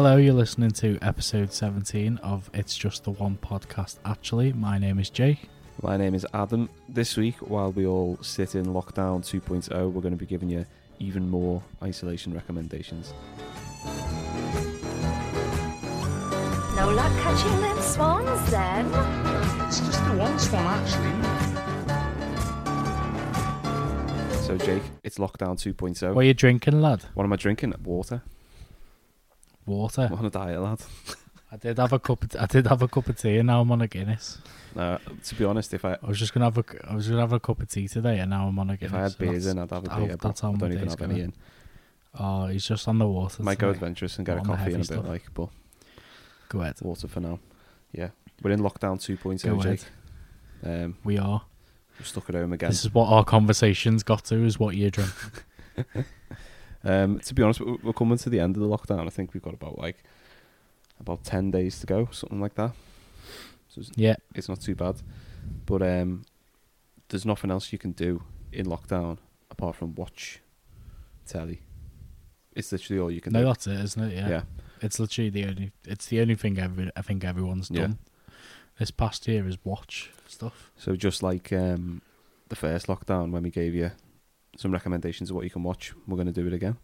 Hello, you're listening to episode 17 of It's Just the One podcast. Actually, my name is Jake. My name is Adam. This week, while we all sit in lockdown 2.0, we're going to be giving you even more isolation recommendations. No luck catching them swans then? It's just the one swan, actually. So, Jake, it's lockdown 2.0. What are you drinking, lad? What am I drinking? Water. Water. I'm on a diet, lad. I did have a cup. Of I did have a cup of tea, and now I'm on a Guinness. No, to be honest, if I I was just gonna have a. I was gonna have a cup of tea today, and now I'm on a Guinness. if I had beers in, I'd have a beer. But that's how I don't even have any in. Oh, he's just on the water. Might go adventurous and get a coffee in a heavy bit, stuff. like, but Go ahead. water for now. Yeah, we're in lockdown 2.0, Go ahead. Jake. Um, We are. we're stuck at home again. This is what our conversations got to. Is what you're drinking. Um, to be honest, we're coming to the end of the lockdown. I think we've got about like about ten days to go, something like that. So it's, yeah. it's not too bad, but um, there's nothing else you can do in lockdown apart from watch telly. It's literally all you can do. No, do. that's it, isn't it? Yeah. yeah, It's literally the only. It's the only thing every, I think everyone's Yeah. done. This past year is watch stuff. So just like um, the first lockdown when we gave you some recommendations of what you can watch, we're going to do it again.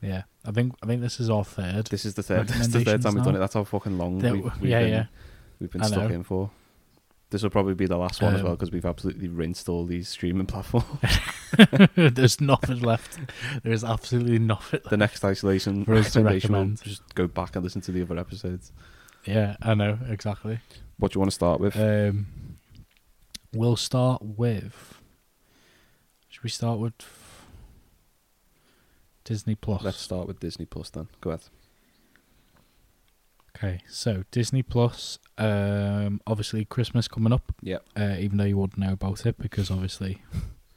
Yeah. I think. I think this is our third. This is the third. This is the third time we've done it. That's how fucking long That we've, we've yeah, been, yeah. we've been I stuck know. in for. This will probably be the last one as well Um, because we've absolutely rinsed all these streaming platforms. There's nothing left. There is absolutely nothing. the next isolation For us to recommend. just go back and listen to the other episodes. Yeah, I know exactly. What do you want to start with? Um, we'll start with. Should we start with Disney Plus? Let's start with Disney Plus then. Go ahead. Okay, so Disney Plus. Um, obviously Christmas coming up. Yeah. Uh, even though you wouldn't know about it because obviously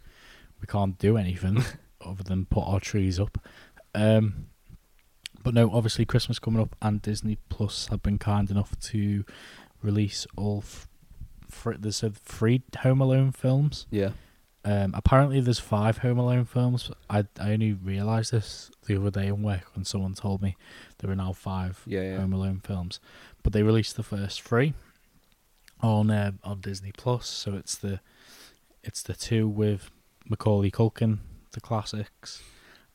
we can't do anything other than put our trees up. Um, but no, obviously Christmas coming up, and Disney Plus have been kind enough to release all. F- fr- there's free Home Alone films. Yeah. Um, apparently, there's five Home Alone films. I I only realised this the other day in work when someone told me there are now five Yeah, yeah. Home Alone films, but they released the first three on uh, on Disney Plus. So it's the it's the two with Macaulay Culkin, the classics,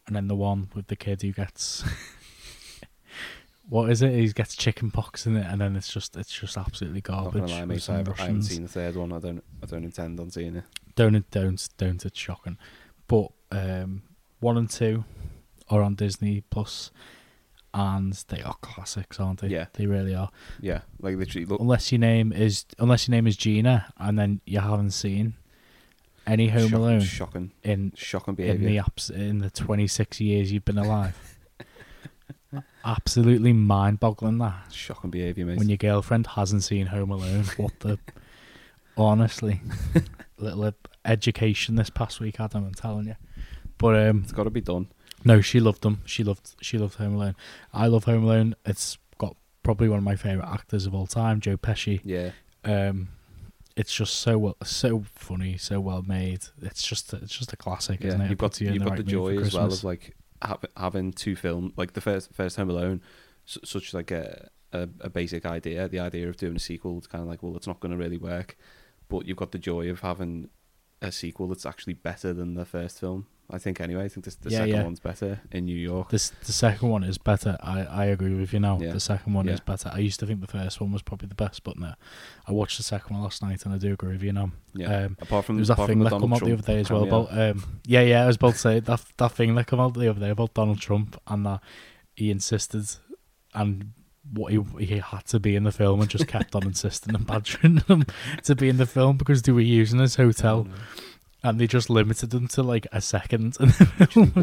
and then the one with the kid who gets what is it? He gets chicken pox in it, and then it's just it's just absolutely garbage. lie, mate. I haven't, I haven't seen the third one. I don't. I don't intend on seeing it. Don't don't don't. It's shocking. But um, one and two are on Disney Plus, and they are classics, aren't they? Yeah. they really are. Yeah, like literally. Look, Unless your name is unless your name is Gina, and then you haven't seen any Home shock- Alone Shocking, in shocking behavior. in the abs- in the twenty six years you've been alive. Absolutely mind boggling that shocking behavior, mate. when your girlfriend hasn't seen Home Alone. What the honestly, little education this past week, Adam. I'm telling you. But um, it's got to be done. no, she loved them. She loved she loved Home Alone. I love Home Alone. It's got probably one of my favorite actors of all time, Joe Pesci. Yeah, Um, it's just so well, so funny, so well made. It's just it's just a classic, yeah. isn't it? You've got you you've got right the joy as well of like hav having two film like the first first Home Alone, su- such like a, a a basic idea. The idea of doing a sequel, it's kind of like well, it's not going to really work, but you've got the joy of having a sequel that's actually better than the first film. I think anyway. I think this, the Yeah, second yeah. one's better in New York. This the second one is better. I, I agree with you now. Yeah. The second one is better. I used to think the first one was probably the best, but no, I watched the second one last night and I do agree with you now. yeah, Um, apart from there was that thing that Donald come out the other day as well about um yeah yeah I was about to say that that thing that came out the other day about Donald Trump and that he insisted and what he he had to be in the film and just kept on insisting and badgering them to be in the film because they were using his hotel and they just limited them to like a second and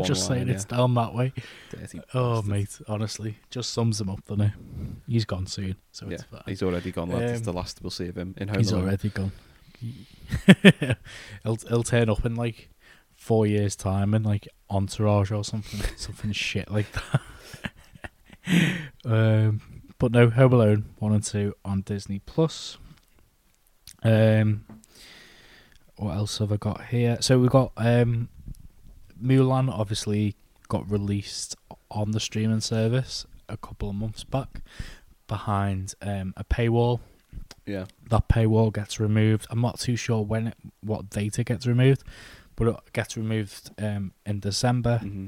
just saying line, it's yeah. down that way. Dirty Oh bastard. mate, honestly, just sums him up, doesn't he? He's gone soon, so Yeah, it's fine. he's already gone. Lad. it's Um, the last we'll see of him in Home He's Alone. already gone. he'll he'll turn up in like four years' time in like Entourage or something, something shit like that. um, but no, Home Alone one and two on Disney Plus. Um, what else have I got here? So we've got um, Mulan. Obviously, got released on the streaming service. a couple of months back behind um, a paywall. Yeah. That paywall gets removed. I'm not too sure when, it, what data gets removed, but it gets removed um, in December, hmm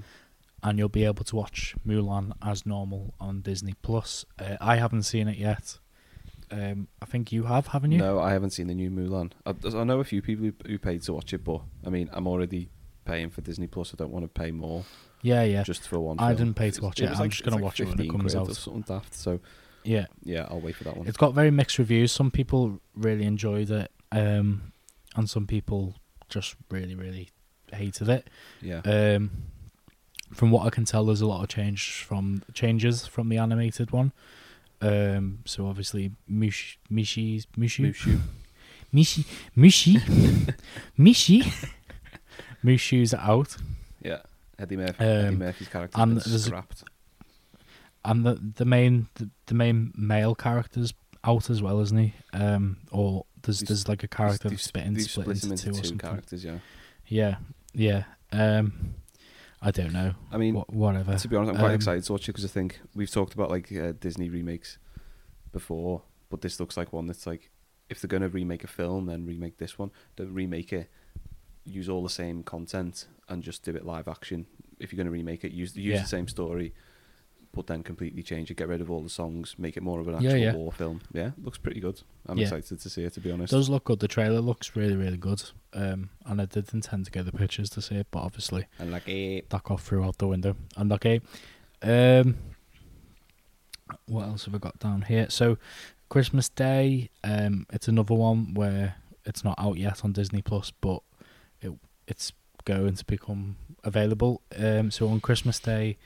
and you'll be able to watch Mulan as normal on Disney Plus. Uh, I haven't seen it yet. Um, I think you have, haven't you? No, I haven't seen the new Mulan. I, I know a few people who, who paid to watch it, but I mean, I'm already paying for Disney Plus. I don't want to pay more Yeah, yeah, just for one. I film. didn't pay to watch it. was I'm just gonna watch it when it comes out. Or something daft. So yeah. yeah, I'll wait for that one. It's got very mixed reviews. Some people really enjoyed it, um, and some people just really, really hated it. yeah. Um, from what I can tell, there's a lot of change from changes from the animated one. Um, so obviously, Mush, Mishi, Mushu, Mushu. Mishi, Mushi, Mishi, Mushu's out, Yeah. Eddie Murphy. Eddie Um, Murphy's character and there's a- scrapped. and the the main the, the main male character's out as well, isn't he? Um, or there's They've- there's like a character that's split, split split into him two into or something. characters. Yeah. Yeah, yeah. Um, I don't know. I mean, Wha- whatever. to be honest, I'm quite Um, excited to watch it because I think we've talked about like uh, Disney remakes before, but this looks like one that's like if they're going to remake a film, then remake this one. Don't remake it, use all the same content and just do it live action. If you're going to remake it, use use Yeah. the same story, but then completely change it. Get rid of all the songs, make it more of an actual yeah. war film. Yeah, looks pretty good. I'm Yeah. excited to see it. To be honest, does look good. The trailer looks really, really good. Um, and I did intend to get the pictures to see it, but obviously and like eh, that got through out the window. And okay, um, what else have I got down here? So, Christmas Day. Um, it's another one where it's not out yet on Disney Plus, but it it's going to become available. Um, so on Christmas Day.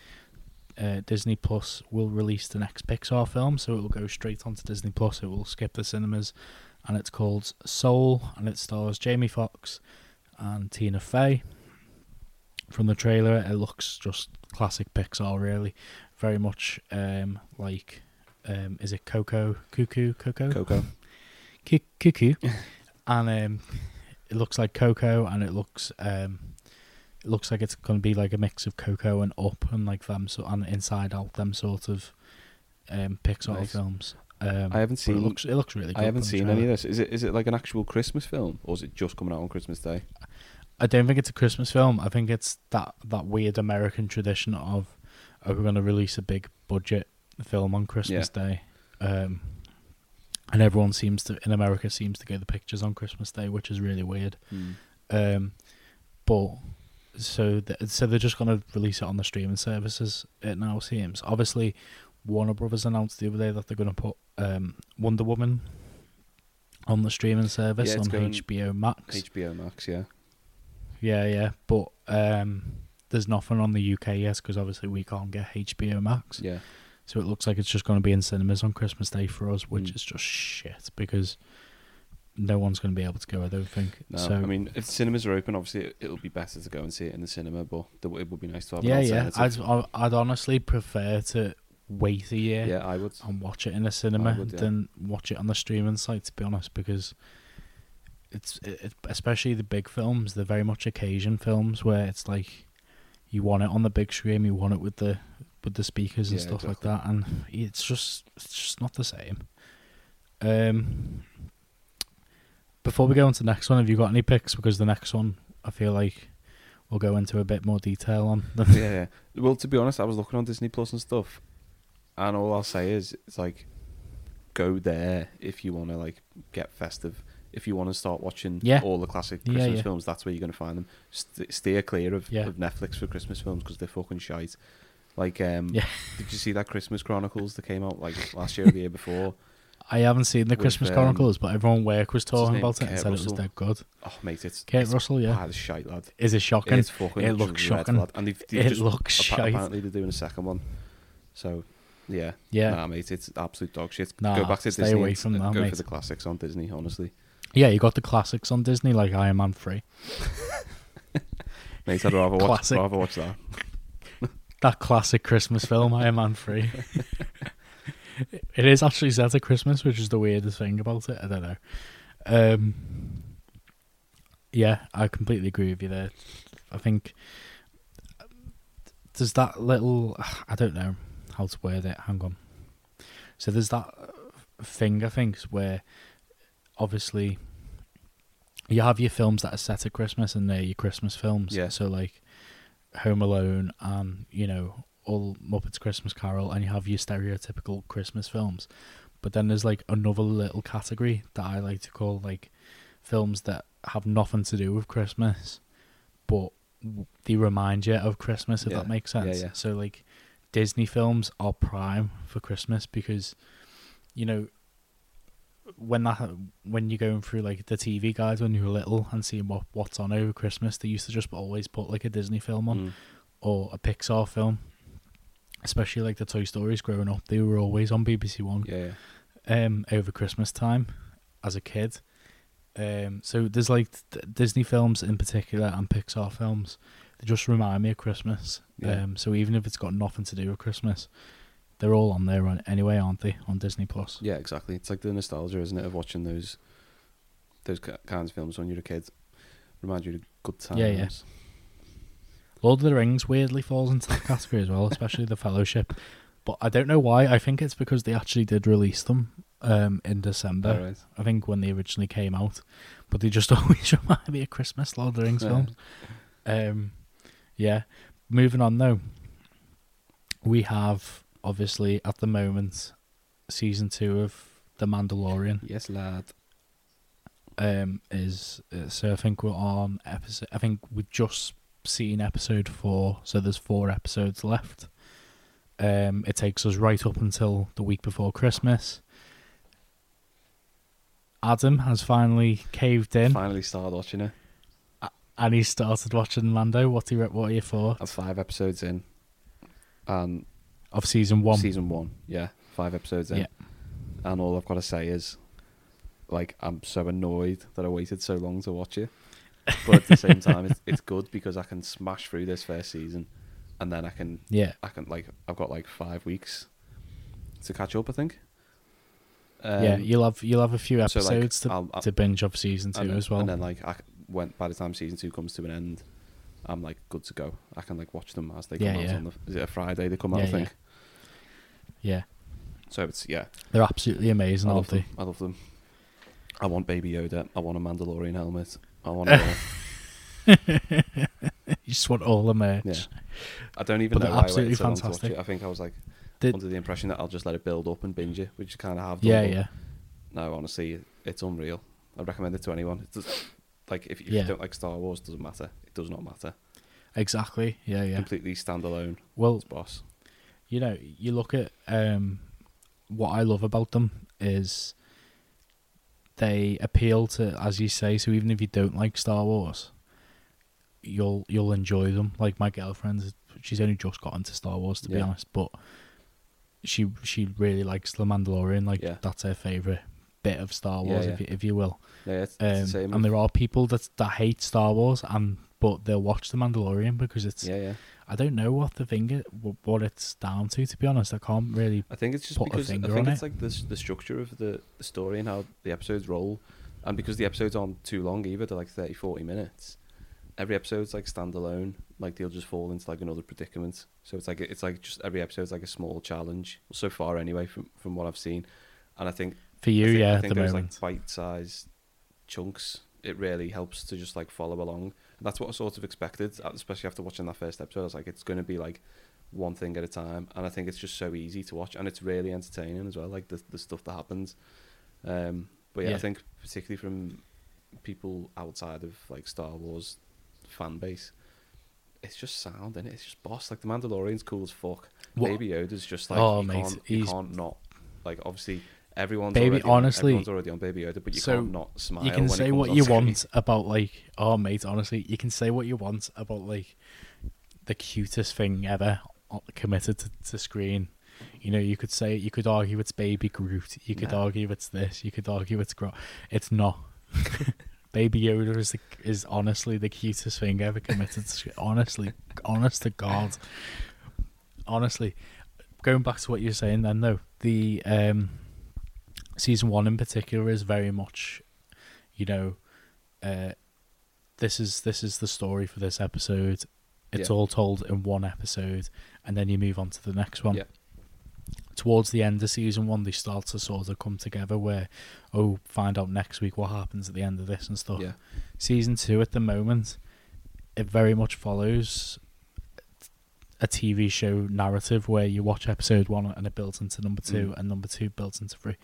Uh, Disney Plus will release the next Pixar film, so it will go straight onto Disney Plus. It will skip the cinemas, and it's called Soul, and it stars Jamie Foxx and Tina Fey. From the trailer, it looks just classic Pixar, really, very much um, like, um, is it Coco, Cuckoo, Coco, Coco. Cuckoo, and um, it looks like Coco, and it looks um, it looks like it's going to be like a mix of Coco and Up, and like them so and Inside Out, them sort of um, Pixar Nice. films. Um, I haven't seen- It looks, it looks really. good I haven't seen any of this. Is it is it like an actual Christmas film or is it just coming out on Christmas Day? I don't think it's a Christmas film. I think it's that that weird American tradition of oh, we're going to release a big budget film on Christmas Day, um, and everyone seems to in America seems to get the pictures on Christmas Day, which is really weird. Um, but so th- so they're just going to release it on the streaming services. It now seems. Obviously, Warner Brothers announced the other day that they're going to put um, Wonder Woman on the streaming service Yeah, on HBO Max. HBO Max, yeah. Yeah, yeah, but um, there's nothing on the UK yet because obviously we can't get HBO Max. Yeah. So it looks like it's just going to be in cinemas on Christmas Day for us, which Mm. is just shit because no one's going to be able to go. I don't think. No, so I mean, if cinemas are open, obviously it, it'll be better to go and see it in the cinema, but it would be nice to have yeah, yeah. I'd I'd honestly prefer to wait a year yeah, I would. and watch it in a cinema would, yeah. than watch it on the streaming site. To be honest, because it's it, it- especially the big films. They're very much occasion films where it's like you want it on the big screen, you want it with the with the speakers and Yeah, stuff exactly. like that, and it's just it's just not the same. Um, before we go on to the next one, have you got any picks? Because the next one, I feel like we'll go into a bit more detail on. yeah, yeah. Well, to be honest, I was looking on Disney Plus and stuff, and all I'll say is, it's like, go there if you want to like get festive. If you want to start watching Yeah. all the classic Yeah, Christmas yeah. films, that's where you're going to find them. St- steer clear of, Yeah. of Netflix for Christmas films because they're fucking shite. Like, um, Yeah. did you see that Christmas Chronicles that came out like last year or the year before? I haven't seen the Christmas um, Chronicles, but everyone work was talking about it and Kurt said it was Russell. dead good. Oh, mate, it's Kate it's Russell, yeah. Ah, it's shite, lad. Is it shocking? It's fucking It looks shocking. lad. And they've, they've It just, looks appa- shite. Apparently, they're doing a second one. So, yeah. Yeah. Nah, mate, it's absolute dog shit. Nah, go back to stay Disney. away from and that, Go mate. for the classics on Disney, honestly. Yeah, you got the classics on Disney, like Iron Man 3. Mate, I'd rather watch, rather watch that. That classic Christmas film, Iron Man 3. it is actually set at Christmas, which is the weirdest thing about it. I don't know. Um, yeah, I completely agree with you there. I think there's that little. I don't know how to word it. Hang on. So there's that thing I think where obviously you have your films that are set at Christmas and they're your Christmas films. Yeah. So like Home Alone and you know all Muppets Christmas Carol, and you have your stereotypical Christmas films. But then there's like another little category that I like to call like films that have nothing to do with Christmas, but they remind you of Christmas. If Yeah. that makes Yeah, sense. yeah. So like Disney films are prime for Christmas because you know when that when you're going through like the TV guides when you were little and seeing what what's on over Christmas, they used to just always put like a Disney film on Mm. or a Pixar film. Especially like the Toy Stories growing up, they were always on BBC One Yeah, um, over Christmas time as a kid. Um, so there's like th- Disney films in particular and Pixar films. They just remind me of Christmas. Yeah. Um, so even if it's got nothing to do with Christmas, they're all on there on, anyway, aren't they? On Disney Plus. Yeah, exactly. It's like the nostalgia, isn't it, of watching those those kinds of films when you're a kid. Remind you of good times. Yeah, yeah. Lord of the Rings weirdly falls into that category as well, especially the Fellowship. But I don't know why. I think it's because they actually did release them um, in December. I think when they originally came out, but they just always remind me of Christmas Lord of the Rings films. Um, yeah. Moving on though, we have obviously at the moment season two of The Mandalorian Yes, lad. um is uh, so I think we're on episode I think we've just seen episode 4 so there's 4 episodes left um it takes us right up until the week before Christmas Adam has finally caved in Finally started watching it. and he started watching Lando what are you what are your thoughts I'm five episodes in. And of season 1 season one, yeah, five episodes in. Yeah. And all I've got to say is, like, I'm so annoyed that I waited so long to watch it. But at the same time, it's, it's good because I can smash through this first season, and then I can yeah I can like I've got like five weeks to catch up. I think. yeah Um, you'll have you'll have a few so, like, episodes to, I'll- I'll- to binge of season 2 and, as well And then like I when by the time season two comes to an end, I'm like good to go. I can like watch them as they come Yeah, out yeah. on the is it a Friday they come out? Yeah, I think. yeah So it's yeah. they're absolutely amazing I aren't they them. I love them. I want Baby Yoda. I want a Mandalorian helmet. I want it all. you just want all the merch Yeah. I don't even But know why I absolutely waited so long to fantastic. watch it. I think I was like under the impression that I'll just let it build up and binge it, which I kind of have done. yeah yeah No, honestly, it's unreal. I recommend it to anyone. It does, like if, if Yeah. you don't like Star Wars, it doesn't matter. It does not matter. exactly yeah yeah Completely standalone. well It's boss. you know, you look at um, what I love about them is they appeal to, as you say. So even if you don't like Star Wars, you'll you'll enjoy them. Like my girlfriend, she's only just got into Star Wars to be honest, but she she really likes the Mandalorian. Like Yeah. that's her favorite bit of Star Wars, yeah. if you, if you will. Yeah, it's, it's Um, the same. and there are people that that hate Star Wars, and but they'll watch the Mandalorian because it's. yeah, yeah. I don't know what the thing what it's down to. To be honest, I can't really I think it's just because I think it's it. like the the structure of the, the story and how the episodes roll, and because the episodes aren't too long either, they're like 30, 40 minutes. Every episode's like standalone, like they'll just fall into like another predicament. So it's like it's like just every episode's like a small challenge so far anyway from from what I've seen, and I think for I you, think, yeah, I think the those moment. like bite-sized chunks. It really helps to just like follow along, that's what I sort of expected, uh, especially after watching that first episode. I was like, it's going to be like one thing at a time, and I think it's just so easy to watch, and it's really entertaining as well. Like the the stuff that happens. Um, but yeah, Yeah. I think particularly from people outside of like Star Wars fan base, it's just sound and it's just boss. Like the Mandalorian's cool as fuck. What- Baby Yoda's just like Oh, you, mate, can't, you can't not like obviously everyone's Baby, on, honestly, everyone's already on Baby Yoda, but you so can't not smile. you can say what you want about like oh mate honestly you can say what you want about like the cutest thing ever committed to, to screen. You know you could say you could argue it's baby groot you could argue it's this you could argue it's Gro- it's not. Baby yoda is the, is honestly the cutest thing ever committed to screen. Honestly honest to god. Honestly going back to what you're saying then though the um season one in particular is very much you know uh this is this is the story for this episode it's Yeah. all told in one episode and then you move on to the next one Yeah. towards the end of season one, they start to sort of come together. Where, oh, find out next week what happens at the end of this and stuff. Yeah. Season two at the moment, it very much follows a TV show narrative where you watch episode one and it builds into number two, Mm. and number two builds into three.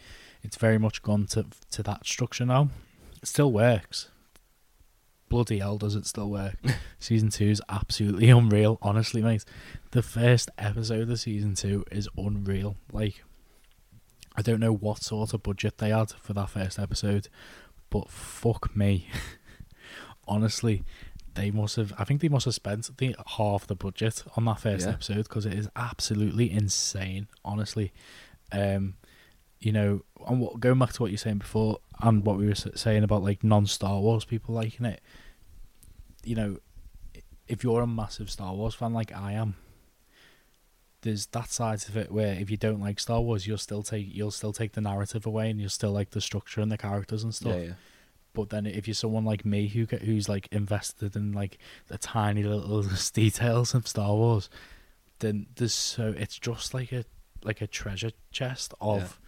It's very much gone to to that structure now. It still works. Bloody hell, does it still work? season two is absolutely unreal. Honestly, mate, the first episode of season two is unreal. Like, I don't know what sort of budget they had for that first episode, but fuck me. Honestly, they must have. I think they must have spent the half the budget on that first Yeah. episode because it is absolutely insane. Honestly, um, you know, and what, going back to what you were saying before and what we were saying about like non-Star Wars people liking it, you know, if you're a massive Star Wars fan like I am, there's that side of it where if you don't like Star Wars, you'll still take you'll still take the narrative away and you'll still like the structure and the characters and stuff. Yeah, yeah. But then if you're someone like me who who's like invested in like the tiny little details of Star Wars, then there's so it's just like a like a treasure chest of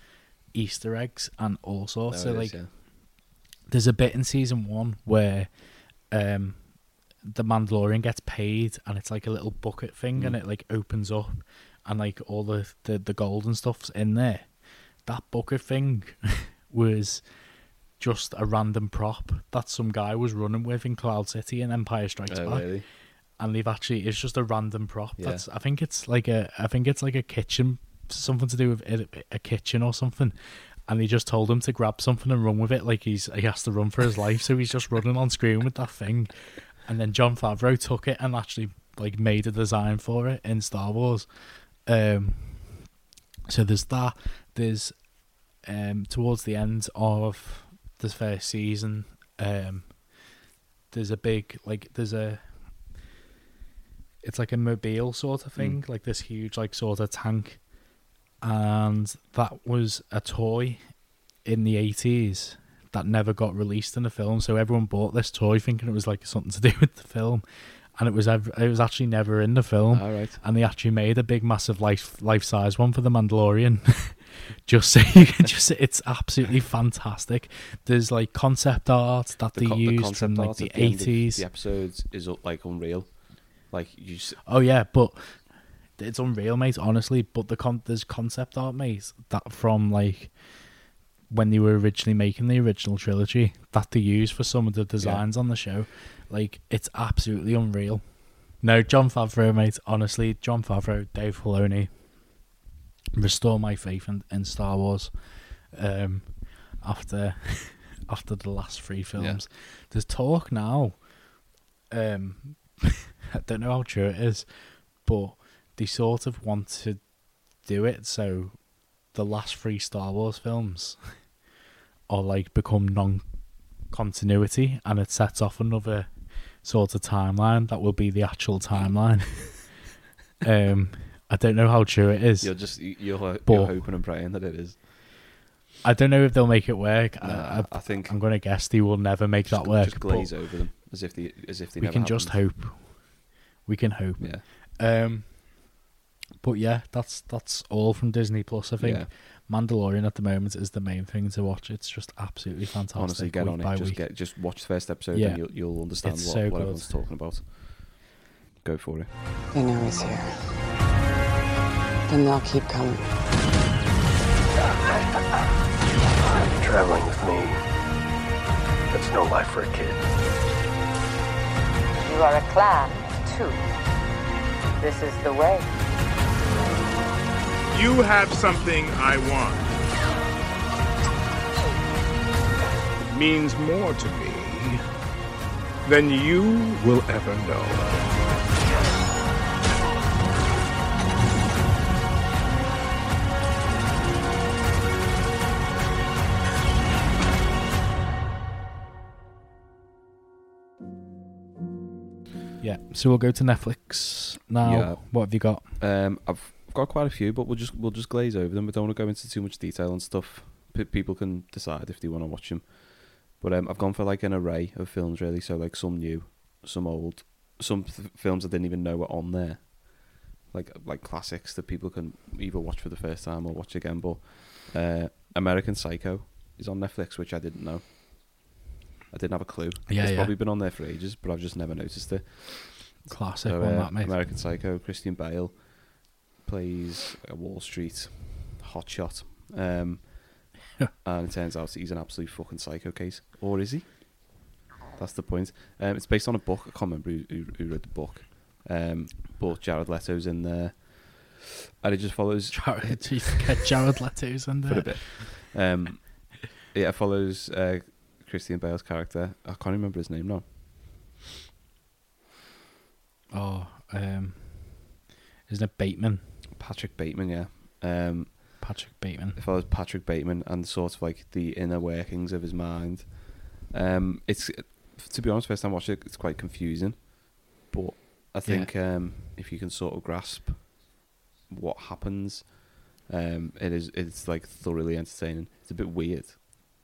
Easter eggs and all sorts. No, so like is, yeah. there's a bit in season one where um the Mandalorian gets paid and it's like a little bucket thing and Mm. it like opens up and like all the, the, the gold and stuff's in there. That bucket thing was just a random prop that some guy was running with in Cloud City in Empire Strikes Oh, Back really? and they've actually it's just a random prop. Yeah. That's I think it's like a I think it's like a kitchen something to do with a, a kitchen or something. And they just told him to grab something and run with it like he's he has to run for his life, so he's just running on screen with that thing. And then Jon Favreau took it and actually like made a design for it in Star Wars. Um so there's that. There's um towards the end of the first season, um there's a big like there's a it's like a mobile sort of thing, like this huge like sort of tank, and that was a toy in the eighties that never got released in the film. So everyone bought this toy thinking it was like something to do with the film, and it was ev- it was actually never in the film. All right. And they actually made a big, massive life life size one for the Mandalorian. just so you can just it's absolutely fantastic. There's like concept art that The, they used concept from like the at end of eighties. The episodes is like unreal. Like you, s- Oh yeah, but it's unreal, mate. Honestly, but the con- there's concept art, mate, that from like when they were originally making the original trilogy that they used for some of the designs on the show. Like it's absolutely unreal. No, Jon Favreau, mate. Honestly, Jon Favreau, Dave Filoni, restore my faith in, in Star Wars. Um, after after the last three films, there's talk now. Um, I don't know how true it is, but they sort of want to do it so the last three Star Wars films are like become non continuity and it sets off another sort of timeline that will be the actual timeline. um I don't know how true it is. you're just you- you're, But- you're hoping and praying that it is. I don't know if they'll make it work. Nah, I, I think I, am going to guess they will never make just, that work. Just glaze over them as if they as if they we can just hope. We can hope. Yeah. Um, but yeah, that's that's all from Disney Plus. I think Yeah. Mandalorian at the moment is the main thing to watch. It's just absolutely fantastic. Honestly, get week on by it. Just week. get just watch the first episode Yeah. and you'll you'll understand It's what, so what good. everyone's talking about. Go for it. They know he's here. Then they'll keep coming. Traveling with me. That's no life for a kid. You are a clan, too. This is the way. You have something I want. It means more to me than you will ever know. Yeah, so we'll go to Netflix now. Yeah. What have you got? Um, I've got quite a few, but we'll just we'll just glaze over them. We don't want to go into too much detail and stuff. P- people can decide if they want to watch them. But um, I've gone for like an array of films, really. So like some new, some old, some th- films I didn't even know were on there. like like classics that people can either watch for the first time or watch again. But uh, American Psycho is on Netflix, which I didn't know. I didn't have a clue. Yeah, it's yeah. probably been on there for ages, but I've just never noticed it. Classic So, one, uh, that mate. American Psycho. Christian Bale plays a Wall Street hotshot, um, and it turns out he's an absolute fucking psycho case, or is he? That's the point. Um, it's based on a book. I can't remember who, who, who wrote the book, um, but Jared Leto's in there, and it just follows Jared, get Jared Leto's in there. for a bit. Um, yeah, it follows uh, Christian Bale's character. I can't remember his name now. Oh, um, isn't it Bateman? Patrick Bateman. Yeah. Um, Patrick Bateman. If I was Patrick Bateman and sort of like the inner workings of his mind. Um, it's to be honest, first time watching it, it's quite confusing, but I think um, if you can sort of grasp what happens, um, it is it's like thoroughly entertaining. It's a bit weird.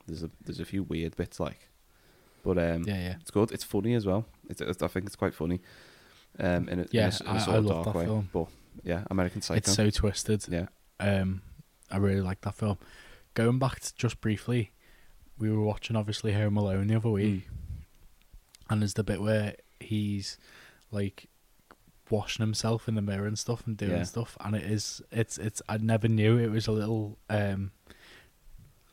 There's a there's a few weird bits like, but um, Yeah, yeah. it's good. It's funny as well. It's, it's I think it's quite funny. Um, in a, in a Yeah, in a, I- sort I of love dark that way. film. But yeah, American Psycho. It's so twisted. yeah, Um, I really like that film. Going back to just briefly, we were watching obviously Home Alone the other week, and there's the bit where he's like washing himself in the mirror and stuff and doing Yeah. stuff, and it is it's it's I never knew it was a little um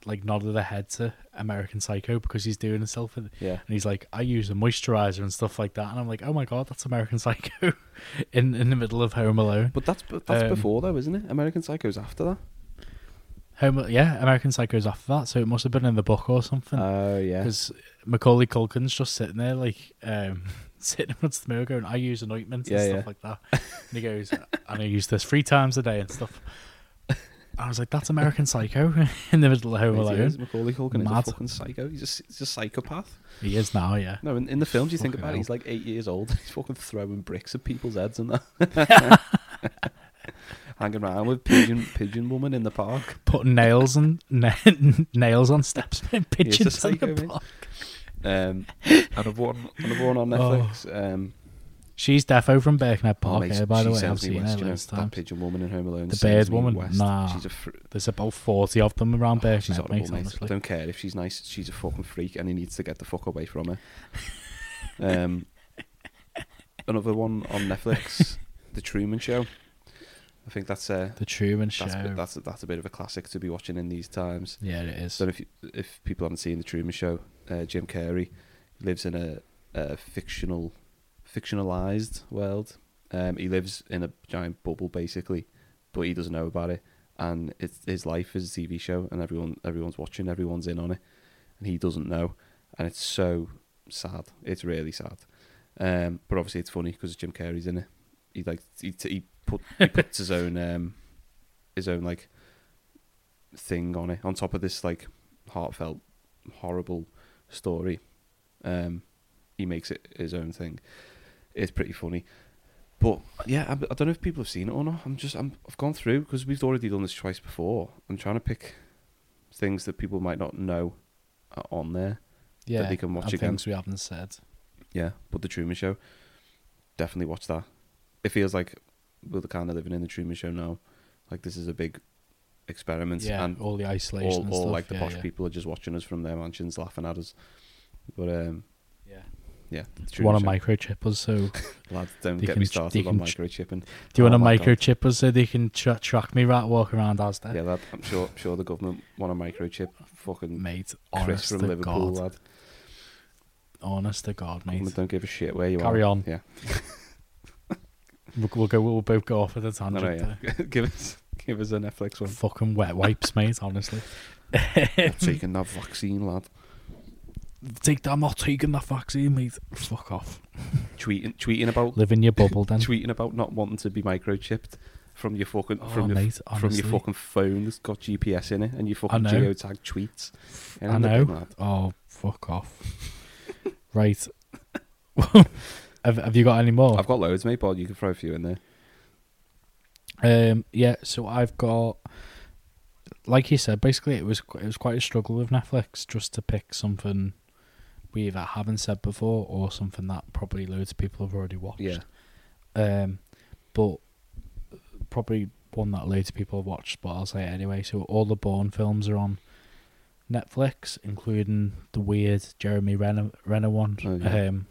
like nodded the head to American Psycho because he's doing himself in, yeah. and he's like, I use a moisturizer and stuff like that, and I'm like, oh my god, that's American Psycho, in in the middle of Home Alone. But that's but that's Um, before though, isn't it? American Psycho's after that. Home, yeah, American Psycho's after that, so it must have been in the book or something. Oh yeah. Because Macaulay Culkin's just sitting there, like um, sitting in front the mirror, going, "I use an ointment and Yeah, stuff yeah. like that." And he goes, "And I use this three times a day and stuff." I was like, "That's American Psycho in the middle of Home he is. Alone." Macaulay Culkin is a Mad. fucking psycho. He's a, he's a psychopath. He is now, yeah. No, in, in the films you think Fucking about it, he's like eight years old. He's fucking throwing bricks at people's heads and that. Hanging around with pigeon pigeon woman in the park. Putting nails and na- nails on steps, and He is a pigeons on psycho, the park. Um, another one, another one on Oh. Netflix. Um, She's defo from Birkenhead Park. mate, here, by the way, I've seen her west, know, loads of that pigeon woman in Home Alone. The bird woman? west. Nah. she's a fr- There's about forty of them around Oh, she's horrible, mate. mate. I Honestly, don't care if she's nice. She's a fucking freak, and he needs to get the fuck away from her. Um, another one on Netflix, The Truman Show. I think that's uh, the Truman Show. that's a bit, that's a, that's a bit of a classic to be watching in these times. yeah, it is. So if you, if people haven't seen The Truman Show, uh, Jim Carrey lives in a, a fictional, fictionalized world. Um, he lives in a giant bubble basically, but he doesn't know about it. And it's his life is a TV show, and everyone everyone's watching, everyone's in on it, and he doesn't know, and it's so sad. It's really sad. Um, but obviously it's funny because Jim Carrey's in it. He like he, he put he puts his own um his own like thing on it on top of this like heartfelt horrible story. Um, he makes it his own thing. It's pretty funny. But yeah, I, I don't know if people have seen it or not. I'm just I'm, I've gone through because we've already done this twice before. I'm trying to pick things that people might not know are on there. yeah, they can watch again. things we haven't said. Yeah, but the Truman Show, definitely watch that. It feels like we're the kind of living in the Truman Show now. Like this is a big experiment, Yeah, and all the isolation all stuff. like the yeah, posh yeah. people are just watching us from their mansions, laughing at us. But um, Yeah. yeah, the Do you Truman want to microchip us? So, Lads, don't get can me started on microchipping. you want Oh to my God. microchip us so they can tra- track me right walk around Asda? Yeah, lad, I'm sure. I'm sure the government want to microchip fucking Mate, Chris from to Liverpool, God, lad. honest to God, mate. Government don't give a shit where you are. Carry on. Yeah, We'll, we'll go. We'll both go off at a tangent. no, yeah. give us, give us a Netflix one. Fucking wet wipes, mate. Honestly, I'm Taking that vaccine, lad. Take. that- I'm not taking that vaccine, mate. Fuck off. Tweeting, tweeting about living in your bubble, then. tweeting about not wanting to be microchipped from your fucking Oh, from your mate, from your fucking phone that's got GPS in it and your fucking know. geotag tweets. I in the bin, know. Oh, fuck off. right. have Have you got any more? I've got loads, mate, but you can throw a few in there. Um, yeah, so I've got, like you said, basically it was it was quite a struggle with Netflix just to pick something we either haven't said before or something that probably loads of people have already watched. Yeah. Um, but probably one that loads of people have watched, but I'll say it anyway. So all the Bourne films are on Netflix, including the weird Jeremy Renner, Renner one. Oh, yeah. um,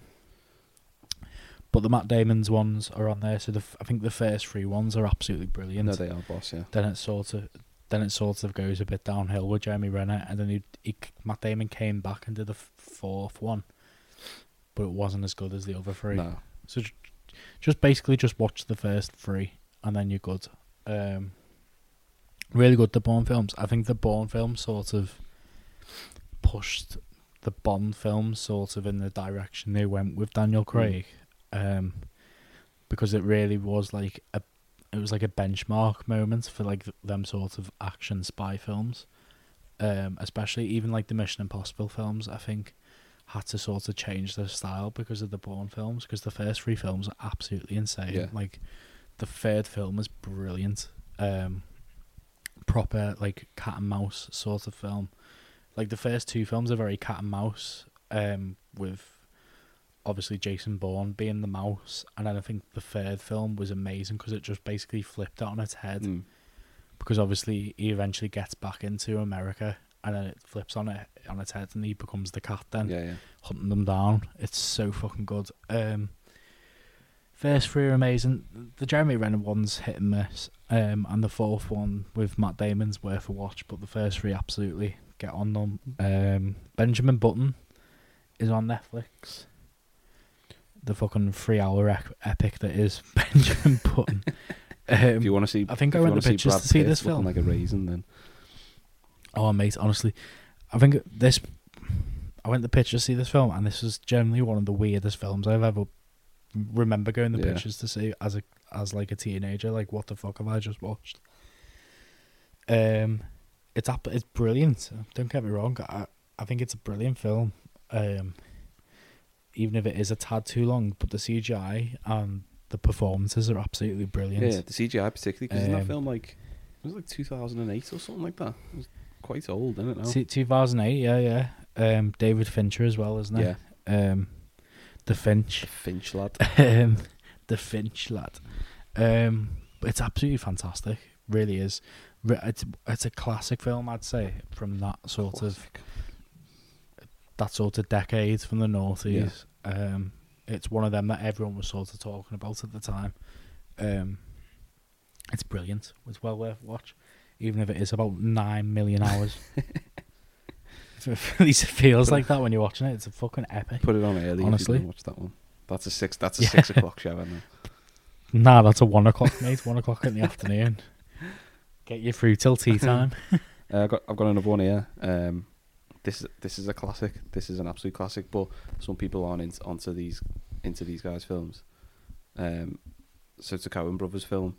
but the Matt Damon's ones are on there. So the, I think the first three ones are absolutely brilliant. No, they are boss. Yeah. then it sort of then it sort of goes a bit downhill with Jeremy Renner, and then he, he Matt Damon came back and did the fourth one, but it wasn't as good as the other three. No. So j- just basically just watch the first three, and then you're good. Um, really good. The Bourne films. I think the Bourne films sort of pushed the Bond films sort of in the direction they went with Daniel Craig, um, because it really was like a it was like a benchmark moment for like them sort of action spy films, um, especially even like the Mission Impossible films. I think had to sort of change their style because of the Bourne films. Because the first three films are absolutely insane. Yeah. Like the third film is brilliant. Um, proper like cat and mouse sort of film. Like the first two films are very cat and mouse, um, with obviously Jason Bourne being the mouse, and then I think the third film was amazing because it just basically flipped it on its head. Mm. Because obviously he eventually gets back into America, and then it flips on it on its head, and he becomes the cat then Yeah, yeah. hunting them down. It's so fucking good. Um, first three are amazing. The Jeremy Renner one's hit and miss, um, and the fourth one with Matt Damon's worth a watch. But the first three absolutely get on them. Um, Benjamin Button is on Netflix. The fucking three-hour ec- epic that is Benjamin Button. If Um, you want to see, I think I went to pictures Brad to see Pitt this film. like a raisin, then Oh, mate, honestly, I think this. I went to pitch to see this film, and this was generally one of the weirdest films I've ever remember going to Yeah. pictures to see as a as like a teenager. Like, what the fuck have I just watched? Um, it's up. It's brilliant. Don't get me wrong. I I think it's a brilliant film. Um, even if it is a tad too long, but the CGI and the performances are absolutely brilliant. yeah, the CGI particularly because in that Um, film like it was like 2008 or something like that. It was quite old, isn't it? Now? 2008, yeah, yeah. Um, David Fincher as well, isn't it? yeah, Um, the Finch. the Finch lad. um, the Finch lad. Um, it's absolutely fantastic. Really is. It's it's a classic film, I'd say, from that sort of Classic. That sort of decade from the noughties. Um, it's one of them that everyone was sort of talking about at the time. Um, it's brilliant. It's well worth a watch, even if it is about nine million hours. At least it feels like that when you're watching it. It's a fucking epic. Put it on early. Honestly. watch that one. That's a six. That's a Yeah. six o'clock show. Isn't it? Nah, that's a one o'clock, mate. One o'clock in the afternoon. Get you through till tea time. Uh, I've got I've got another one here. Um, this is this is a classic. This is an absolute classic. But some people aren't in, onto these into these guys' films. Um, so it's a Coen Brothers film,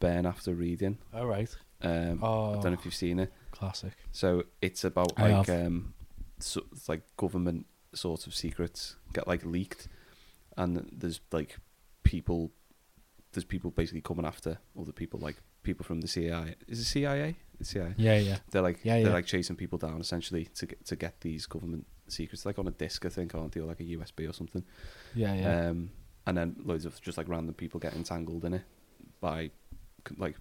Burn After Reading. All right. Um, Oh, I don't know if you've seen it. classic. So it's about I like have. um, so it's like government sort of secrets get like leaked, and there's like people, there's people basically coming after other people, like people from the CIA. Is it CIA? CIA. Yeah, yeah. They're like Yeah, they're like chasing people down essentially to get to get these government secrets, like on a disc, I think, aren't they, or like a USB or something. Yeah, yeah. Um, and then loads of just like random people get entangled in it by like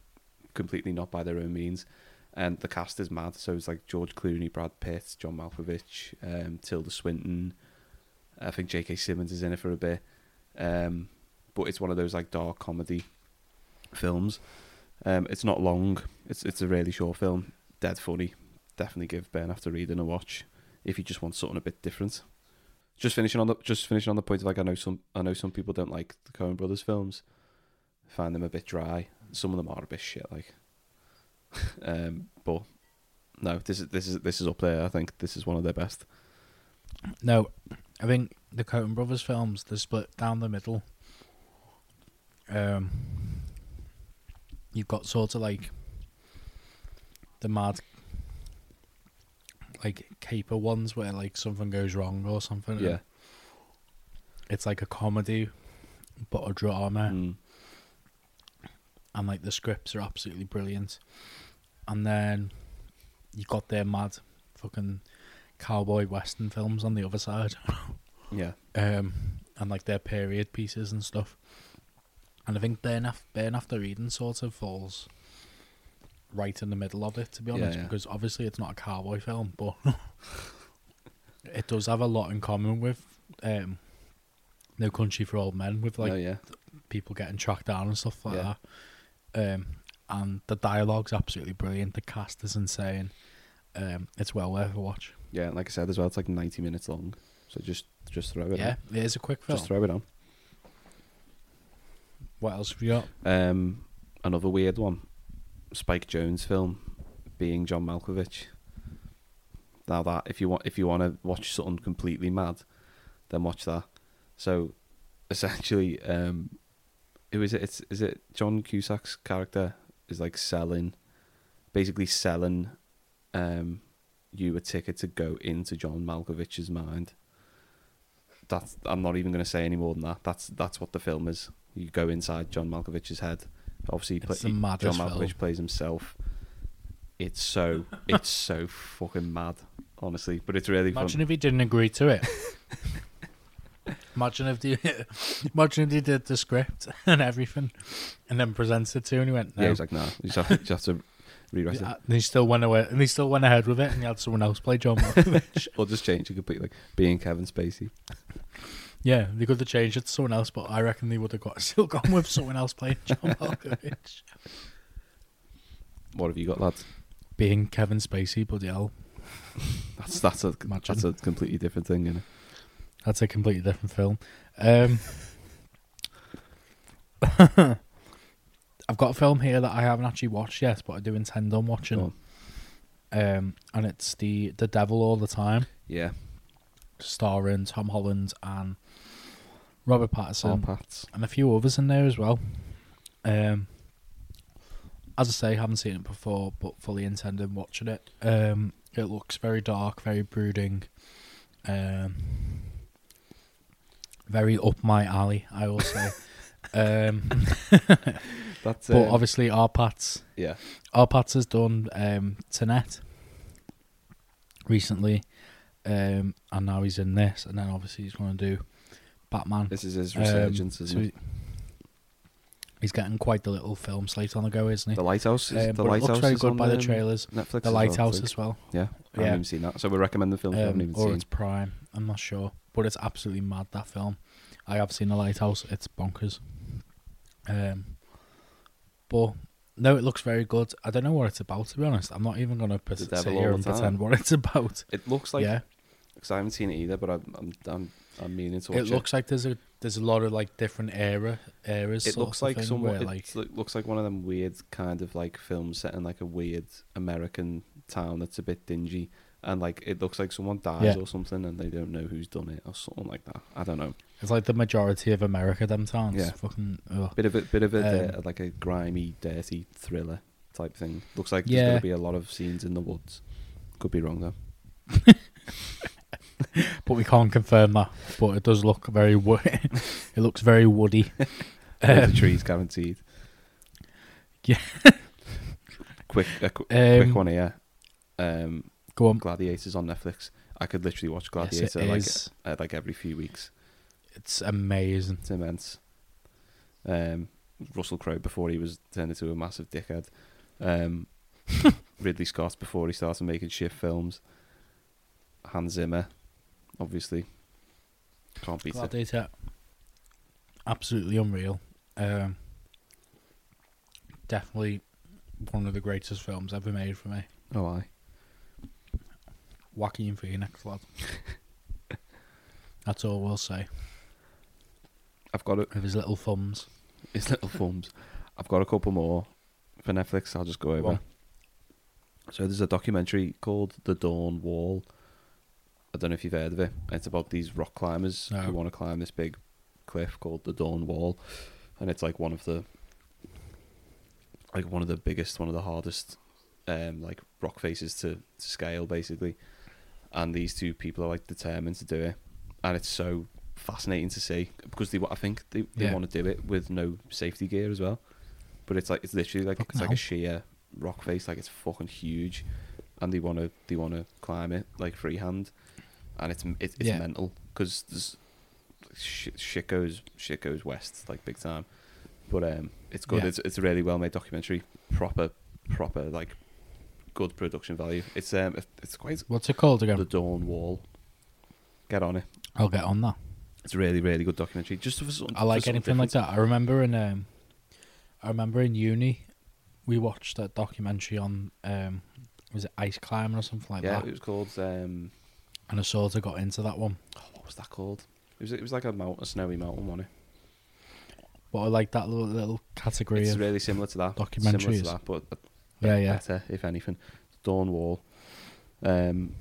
completely not by their own means. And the cast is mad. So it's like George Clooney, Brad Pitt, John Malkovich, um, Tilda Swinton. I think J.K. Simmons is in it for a bit. Um, but it's one of those like dark comedy films. Um, it's not long. It's it's a really short film. Dead funny. Definitely give Burn After Reading a watch if you just want something a bit different. Just finishing on the just finishing on the point of like I know some I know some people don't like the Coen Brothers films, find them a bit dry. Some of them are a bit shit, like. um, but no, this is this is this is up there. I think this is one of their best. No, I think the Coen Brothers films they're split down the middle. Um, you've got sort of like the mad, like caper ones where like something goes wrong or something. Yeah. it's like a comedy, but a drama, Mm. and like the scripts are absolutely brilliant. And then you got their mad, fucking cowboy western films on the other side. Yeah. um, and like their period pieces and stuff. And I think Burn After, Burn After Reading sort of falls right in the middle of it, to be honest, yeah. because obviously it's not a cowboy film, but it does have a lot in common with um, No Country for Old Men, with like oh yeah, people getting tracked down and stuff like Yeah. that. Um, and the dialogue's absolutely brilliant. The cast is insane. Um, it's well worth a watch. yeah. Like I said as well, it's like ninety minutes long. So just just throw it. On. Yeah, on. it is a quick film. just throw it on. What else have you got? Um, another weird one, Spike Jonze film, being John Malkovich. Now that if you want if you want to watch something completely mad, then watch that. So, essentially, um, who is it? It's is it John Cusack's character is like selling, basically selling, um, you a ticket to go into John Malkovich's mind. That's I'm not even going to say any more than that. That's that's what the film is. You go inside John Malkovich's head. Obviously, he he- John Malkovich film. plays himself. It's so it's so fucking mad, honestly. But it's really Imagine fun. if he didn't agree to it. imagine if the imagine if he did the script and everything, and then presented it to, him and he went, "No." Yeah, he's like, nah, you just have, you just have to rewrite it. And he still went away, and he still went ahead with it, and he had someone else play John Malkovich. Or just change it completely, like being Kevin Spacey. Yeah, they could have changed it to someone else, but I reckon they would have got still gone with someone else playing John Malkovich. What have you got, lads? Being Kevin Spacey, bloody hell, That's that's a Imagine. that's a completely different thing, isn't it? that's a completely different film. Um, I've got a film here that I haven't actually watched yet, but I do intend on watching. Go Um, and it's the the Devil All the Time, Yeah, starring Tom Holland and Robert Pattinson. Tom Pats. and a few others in there as well. Um, as I say, haven't seen it before, but fully intend on watching it. Um, it looks very dark, very brooding, um, very up my alley. I will say. um, That's but um, obviously, R-Patz, yeah. R-Patz has done um, Tenet recently, um, and now he's in this, and then obviously he's going to do Batman. This is his Um, resurgence, so isn't it? he- He's getting quite the little film slate on the go, isn't he? The Lighthouse. Is, Um, the but it Lighthouse looks very good by the um, trailers. Netflix. the Lighthouse as well, Yeah, I Yeah. haven't even seen that. So we recommend the films we haven't um, even or seen. it's Prime. I'm not sure, but it's absolutely mad that film. I have seen the Lighthouse. It's bonkers. Um, but no, it looks very good. I don't know what it's about to be honest. I'm not even gonna pres- sit here and pretend what it's about. It looks like yeah, because I haven't seen it either, but I'm I'm I'm, I'm meaning to watch it looks like there's a there's a lot of like different era eras. It looks like. It like looks like one of them weird kind of like films set in like a weird American town that's a bit dingy, and like it looks like someone dies Yeah. or something, and they don't know who's done it or something like that. I don't know. it's like the majority of America. Them towns. Yeah. Fucking. Ugh. Bit of a bit of a Um, uh, like a grimy, dirty thriller type thing. Looks like there's Yeah. gonna be a lot of scenes in the woods. Could be wrong though. but we can't confirm that. But it does look very wo- it looks very woody. All the Um, trees guaranteed. Yeah. quick, a qu- quick Um, one here. Um, Go on. Gladiators on Netflix. I could literally watch Gladiator it like uh, like every few weeks. It's amazing. It's immense. Um, Russell Crowe before he was turned into a massive dickhead. Um, Ridley Scott before he started making shit films. Hans Zimmer, obviously. Can't beat it. Gladiator. Absolutely unreal. Um, definitely one of the greatest films ever made for me. Oh, I. Joaquin Phoenix, lad. That's all we'll say. I've got it. With his little thumbs. His little thumbs. I've got a couple more for Netflix. I'll just go over. on. So there's a documentary called The Dawn Wall. I don't know if you've heard of it. It's about these rock climbers No. who want to climb this big cliff called the Dawn Wall, and it's like one of the like one of the biggest, one of the hardest, um, like rock faces to, to scale, basically. And these two people are like determined to do it, and it's so fascinating to see because they, I think they, they Yeah. want to do it with no safety gear as well. But it's like it's literally like Fucking it's like a sheer rock face, like it's fucking huge, and they want to they want to climb it like freehand, and it's it's, it's Yeah. mental because there's shit, shit goes shit goes west like big time. but um, it's good. Yeah. It's it's a really well made documentary, proper proper like good production value. It's um it's quite What's it called again? the Dawn Wall. Get on it. I'll get on that. It's a really really good documentary. Just for some, I like anything like that. I remember in um, I remember in uni, we watched that documentary on um, was it ice climbing or something like Yeah, that, Yeah, it was called um, and I sort of got into that one. oh, what was that called? It was it was like a mountain, a snowy mountain, wasn't it? But I like that little little category It's of really similar to that. Similar to that, but yeah, yeah. better if anything. Dawn Wall, um,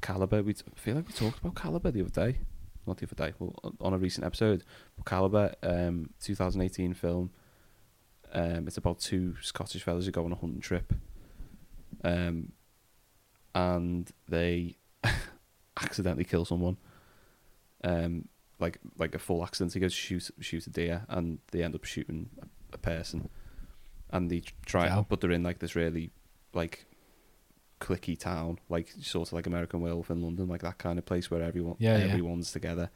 Caliber. We t- I feel like we talked about Caliber the other day, not the other day, well, on- on a recent episode. But Caliber, um, 2018 film. Um, it's about two Scottish fellas who go on a hunting trip, um, and they accidentally kill someone. Um, like like a full accident. He goes shoot shoot a deer, and they end up shooting a, a person, and they try, Wow. but they're in like this really like clicky town, like sort of like American Werewolf in London, like that kind of place where everyone Yeah, yeah. everyone's together,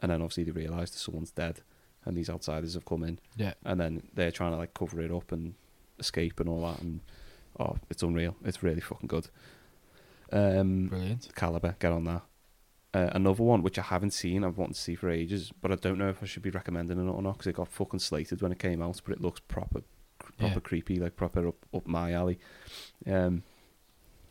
and then obviously they realise that someone's dead, and these outsiders have come in, Yeah. and then they're trying to like cover it up and escape and all that, and oh, it's unreal. It's really fucking good. Um, Brilliant. Caliber, get on that. Uh, another one which I haven't seen, I've wanted to see for ages, but I don't know if I should be recommending it or not because it got fucking slated when it came out. But it looks proper, proper Yeah. creepy, like proper up up my alley. Um,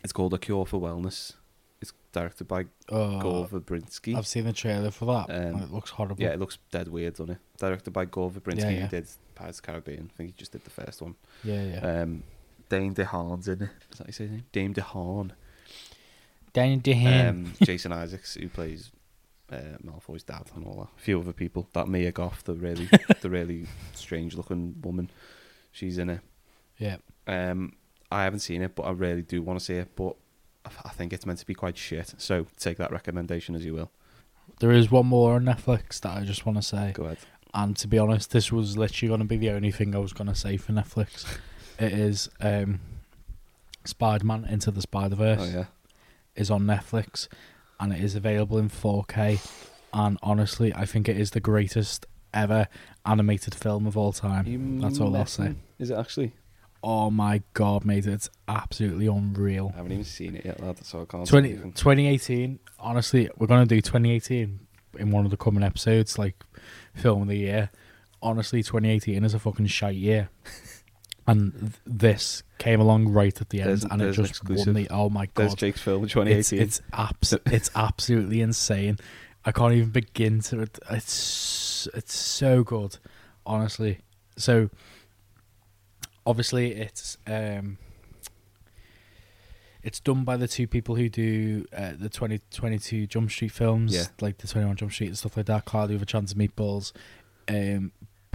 it's called A Cure for Wellness. It's directed by Oh, Gore Verbinski. I've seen the trailer for that. Um, and it looks horrible. Yeah, it looks dead weird, doesn't it? Directed by Gore Verbinski, Yeah, who yeah. did Pirates of the Caribbean. I think he just did the first one. yeah, yeah. Um, Dane DeHaan's in it. Is that you say his name? Dame DeHaan. Danny Dehan. Um, Jason Isaacs, who plays uh, Malfoy's dad, and all that. A few other people. That Mia Goth, the really, the really strange-looking woman, she's in it. yeah. Um, I haven't seen it, but I really do want to see it. But I I think it's meant to be quite shit. So take that recommendation as you will. There is one more on Netflix that I just want to say. Go ahead. And to be honest, this was literally going to be the only thing I was going to say for Netflix. it is um, Spider Man Into the Spider Verse Oh yeah. Is on Netflix and it is available in 4K. And honestly, I think it is the greatest ever animated film of all time. You That's all I'll say. Is it actually? Oh my god, mate, it's absolutely unreal. I haven't even seen it yet, lad, so I can't. 20, 2018, honestly, we're going to do 2018 in one of the coming episodes, like film of the year. Honestly, 2018 is a fucking shite year. and th- this came along right at the end There's- and it there's just exclusive. won the. Oh my There's god. Jake's film, 2018. it's, abs- it's absolutely insane. I can't even begin to. It's it's so good, honestly. So obviously it's um it's done by the two people who do uh, the 2022 Jump Street films, Yeah. like the 21 Jump Street and stuff like that. Cloudy with a Chance of Meatballs. Um,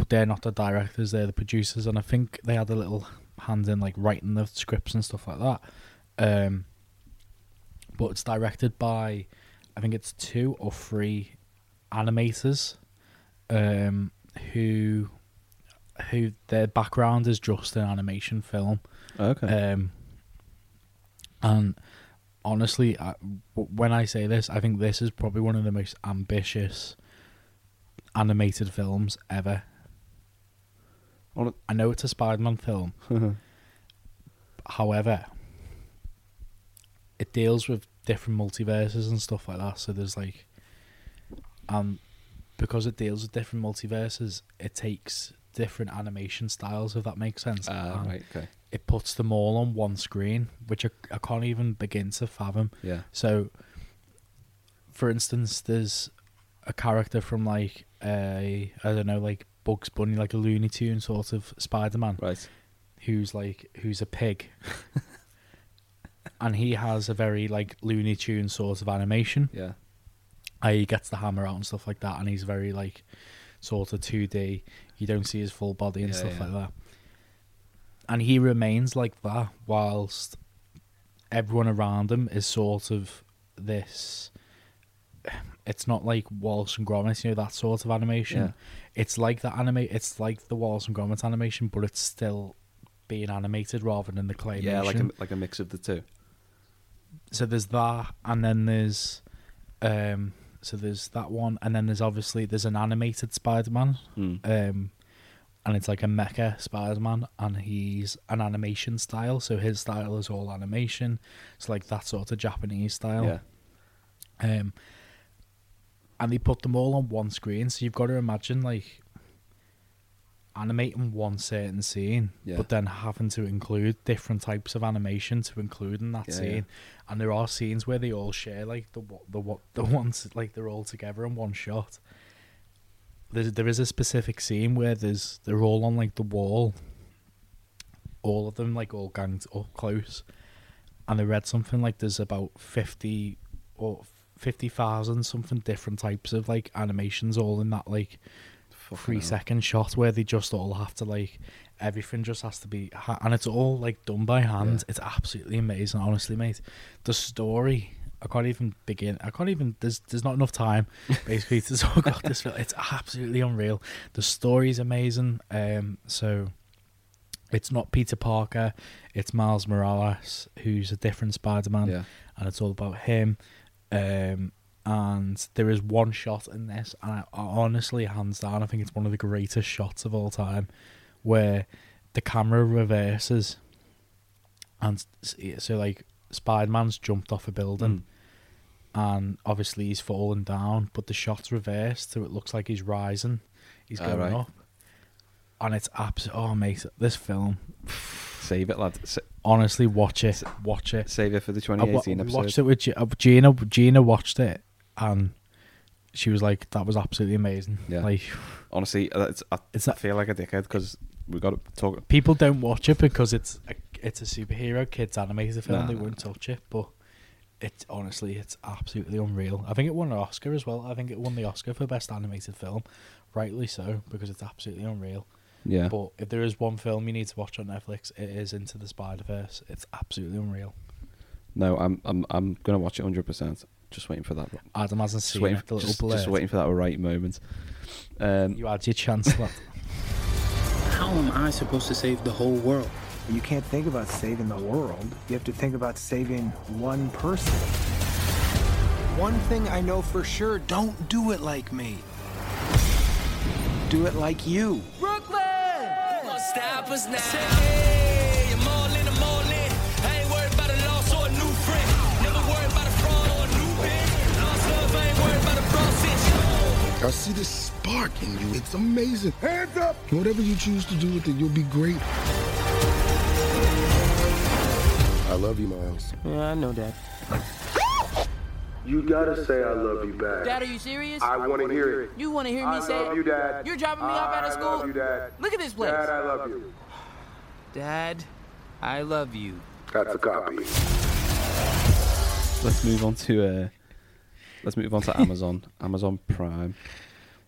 they're not the directors; they're the producers, and I think they had a little hand in like writing the scripts and stuff like that. Um, but it's directed by, I think it's two or three animators, um, who, who their background is just in animation film. okay. Um, and honestly, I, when I say this, I think this is probably one of the most ambitious animated films ever. I know it's a Spider-Man film, however, it deals with different multiverses and stuff like that. So there's like, um, because it deals with different multiverses, it takes different animation styles. If that makes sense. Ah, right. Okay. It puts them all on one screen, which I, I can't even begin to fathom. Yeah. So, for instance, there's a character from like a I don't know, like Bugs Bunny, like a Looney Tune sort of Spider-Man, Right. who's like who's a pig, and he has a very like Looney Tune sort of animation. Yeah. Uh, he gets the hammer out and stuff like that, and he's very like sort of 2D. You don't see his full body and Yeah, stuff yeah. like that. And he remains like that whilst everyone around him is sort of this. It's not like Wallace and Gromit, you know that sort of animation. Yeah. It's like the anime. It's like the Wallace and Gromit animation, but it's still being animated rather than the claymation. Yeah, like a like a mix of the two. so there's that and then there's um so there's that one and then there's obviously there's an animated spider-man Hmm. um and it's like a mecha Spider-Man, and he's an animation style, so his style is all animation. It's like that sort of Japanese style. Yeah. Um, and they put them all on one screen, so you've got to imagine like animating one certain scene, Yeah. but then having to include different types of animation to include in that Yeah, scene. yeah. And there are scenes where they all share like the wa- the wa- the ones like they're all together in one shot. There's, there is a specific scene where there's they're all on like the wall, all of them like all ganged up close, and they read something like there's about fifty or fifty thousand something different types of like animations all in that like three second shot where they just all have to like everything just has to be ha- and it's all like done by hand. Yeah. It's absolutely amazing, honestly, mate. The story. I can't even begin. I can't even. There's there's not enough time, basically, to talk about this film. It's absolutely unreal. The story's amazing. Um, so it's not Peter Parker. It's Miles Morales, who's a different Spider-Man, Yeah. and it's all about him. Um, and there is one shot in this, and I, I honestly, hands down, I think it's one of the greatest shots of all time, where the camera reverses, and so like Spider-Man's jumped off a building, and obviously he's fallen down, but the shot's reversed, so it looks like he's rising, he's Ah, going right. up, and it's absolutely oh mate, this film, Save it, lad. Sa- honestly, watch it, watch it. save it for the I 2018 we episode. watched it with G- uh, Gina. Gina watched it, and she was like, "That was absolutely amazing." Yeah. Like, Honestly, uh, it's, I, It's I a- feel like a dickhead because we got to talk. people don't watch it because it's a, it's a superhero kids animated film. Nah, they nah, won't touch it, but it's honestly, it's absolutely unreal. I think it won an Oscar as well. I think it won the Oscar for best animated film, rightly so because it's absolutely unreal. Yeah. But if there is one film you need to watch on Netflix, it is Into the Spider Verse. It's absolutely unreal. No, I'm I'm I'm gonna watch it 100. percent Just waiting for that. Adam hasn't Just seen waiting, it. The little just, blurb. just waiting for that right moment. Um, You had your chance. How am I supposed to save the whole world? You can't think about saving the world. You have to think about saving one person. One thing I know for sure don't do it like me. Do it like you. Stop us now. Say, hey, I'm all in, I'm all in. I ain't worried about a loss or a new friend. Never worried about a fraud or a new bitch. Lost love, I ain't worried about a process. I see this spark in you. It's amazing. Hands up! Whatever you choose to do with it, you'll be great. I love you, Miles. Yeah, I know that. You gotta say I love you back. Dad, are you serious? I want to hear it. You want to hear me I say love you, Dad. You're dropping me off out of I school? love you, Dad. Look at this place. Dad, I love you. Dad, I love you. That's a copy. let's move on to uh, let's move on to Amazon. Amazon Prime.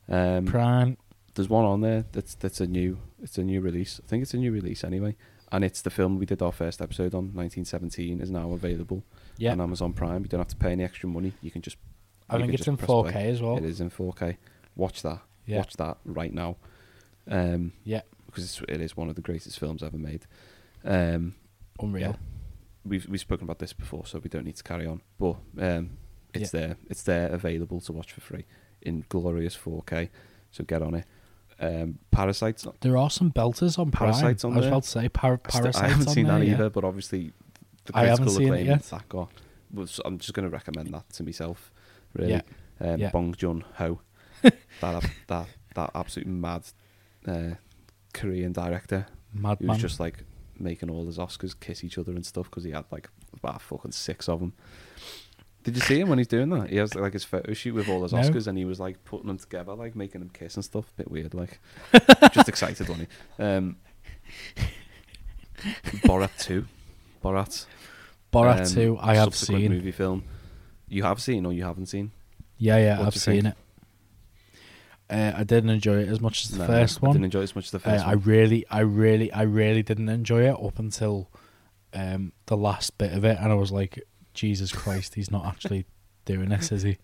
Um, Prime. There's one on there that's that's a new it's a new release. I think it's a new release anyway, and it's the film we did our first episode on. 1917 is now available Yeah. on Amazon Prime. You don't have to pay any extra money. You can just I think it's in press 4K play. as well. It is in 4K. Watch that. Yeah. Watch that right now. Um, Yeah. because it's, it is one of the greatest films ever made. Um, Unreal. yeah. We've we've spoken about this before, so we don't need to carry on. But um, it's there. It's there, available to watch for free in glorious 4K. So get on it. Um, Parasites. There are some belters on Prime. Parasites on I was there. about to say par- I st- Parasites. I haven't seen there, that yeah. either, but obviously the I haven't seen it yet. that got. Was, I'm just going to recommend that to myself. Really, Yeah. um, Yeah. Bong Joon Ho, that that that absolute mad uh, Korean director who Madman. was just like making all his Oscars kiss each other and stuff because he had like about fucking six of them. Did you see him when he's doing that? He has like his photo shoot with all his No. Oscars, and he was like putting them together, like making them kiss and stuff. Bit weird, like just excited, wasn't he? Um, Borat two, Borat. Borat um, 2, I have seen. movie film. You have seen or you haven't seen? Yeah, yeah, What I've seen think? it. Uh, I didn't enjoy it as much as the No, first I one. didn't enjoy it as much as the first uh, I really, I really, I really didn't enjoy it up until um, the last bit of it, and I was like, Jesus Christ, he's not actually doing this, is he?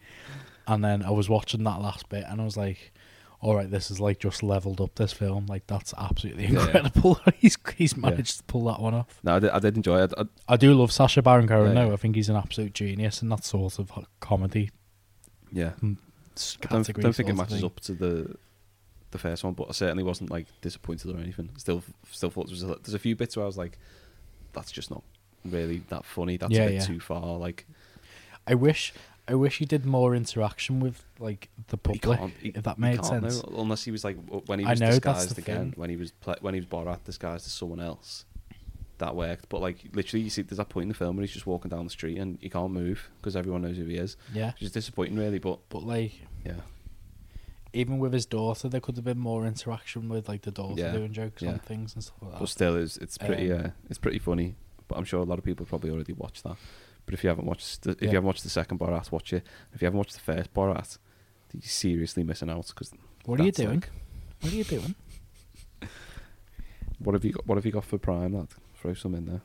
And then I was watching that last bit, and I was like, all right, this is like just leveled up this film. Like that's absolutely Yeah, yeah. incredible. he's he's managed to pull that one off. No, I did, I did enjoy it. I, I do love Sacha Baron Cohen. Yeah, yeah. I think he's an absolute genius in that sort of comedy yeah, s- I don't, don't think it matches up to the the first one, but I certainly wasn't like disappointed or anything. Still, still thought there was a, there's a few bits where I was like, that's just not really that funny. That's Yeah, a bit yeah. too far. Like, I wish I wish he did more interaction with like the public. he- if that made sense. though, unless he was like when he was know, disguised again, thing. when he was pla when he was Borat disguised as someone else. That worked, but like literally, you see, there's that point in the film where he's just walking down the street and he can't move because everyone knows who he is. Yeah. which is disappointing, really. But But like yeah, even with his daughter, there could have been more interaction with like the daughter Yeah, doing jokes yeah. on things and stuff like that. but still, it's it's pretty Um, uh, it's pretty funny. But I'm sure a lot of people probably already watched that. But if you haven't watched the, if Yeah. you haven't watched the second Borat, watch it. If you haven't watched the first Borat, you're seriously missing out because What are you doing? What are you doing? what have you got? What have you got for Prime? Lad? Throw some in there.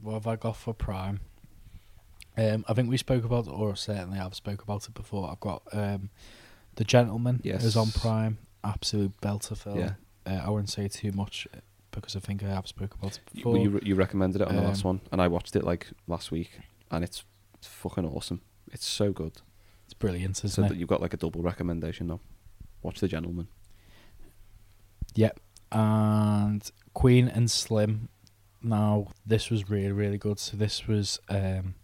What have I got for Prime? Um, I think we spoke about, or certainly I've spoke about it before. I've got um, the Gentleman yes. is on Prime. Absolute belter film. Yeah. Uh, I wouldn't say too much uh, because I think I have spoke about it You- before. You, re- you recommended it on the last Um, one, and I watched it like last week, and it's, it's fucking awesome. It's so good. It's brilliant, isn't so it? that you've got like a double recommendation now. Watch The Gentleman. Yep. And Queen and Slim. Now, this was really, really good. So, this was um,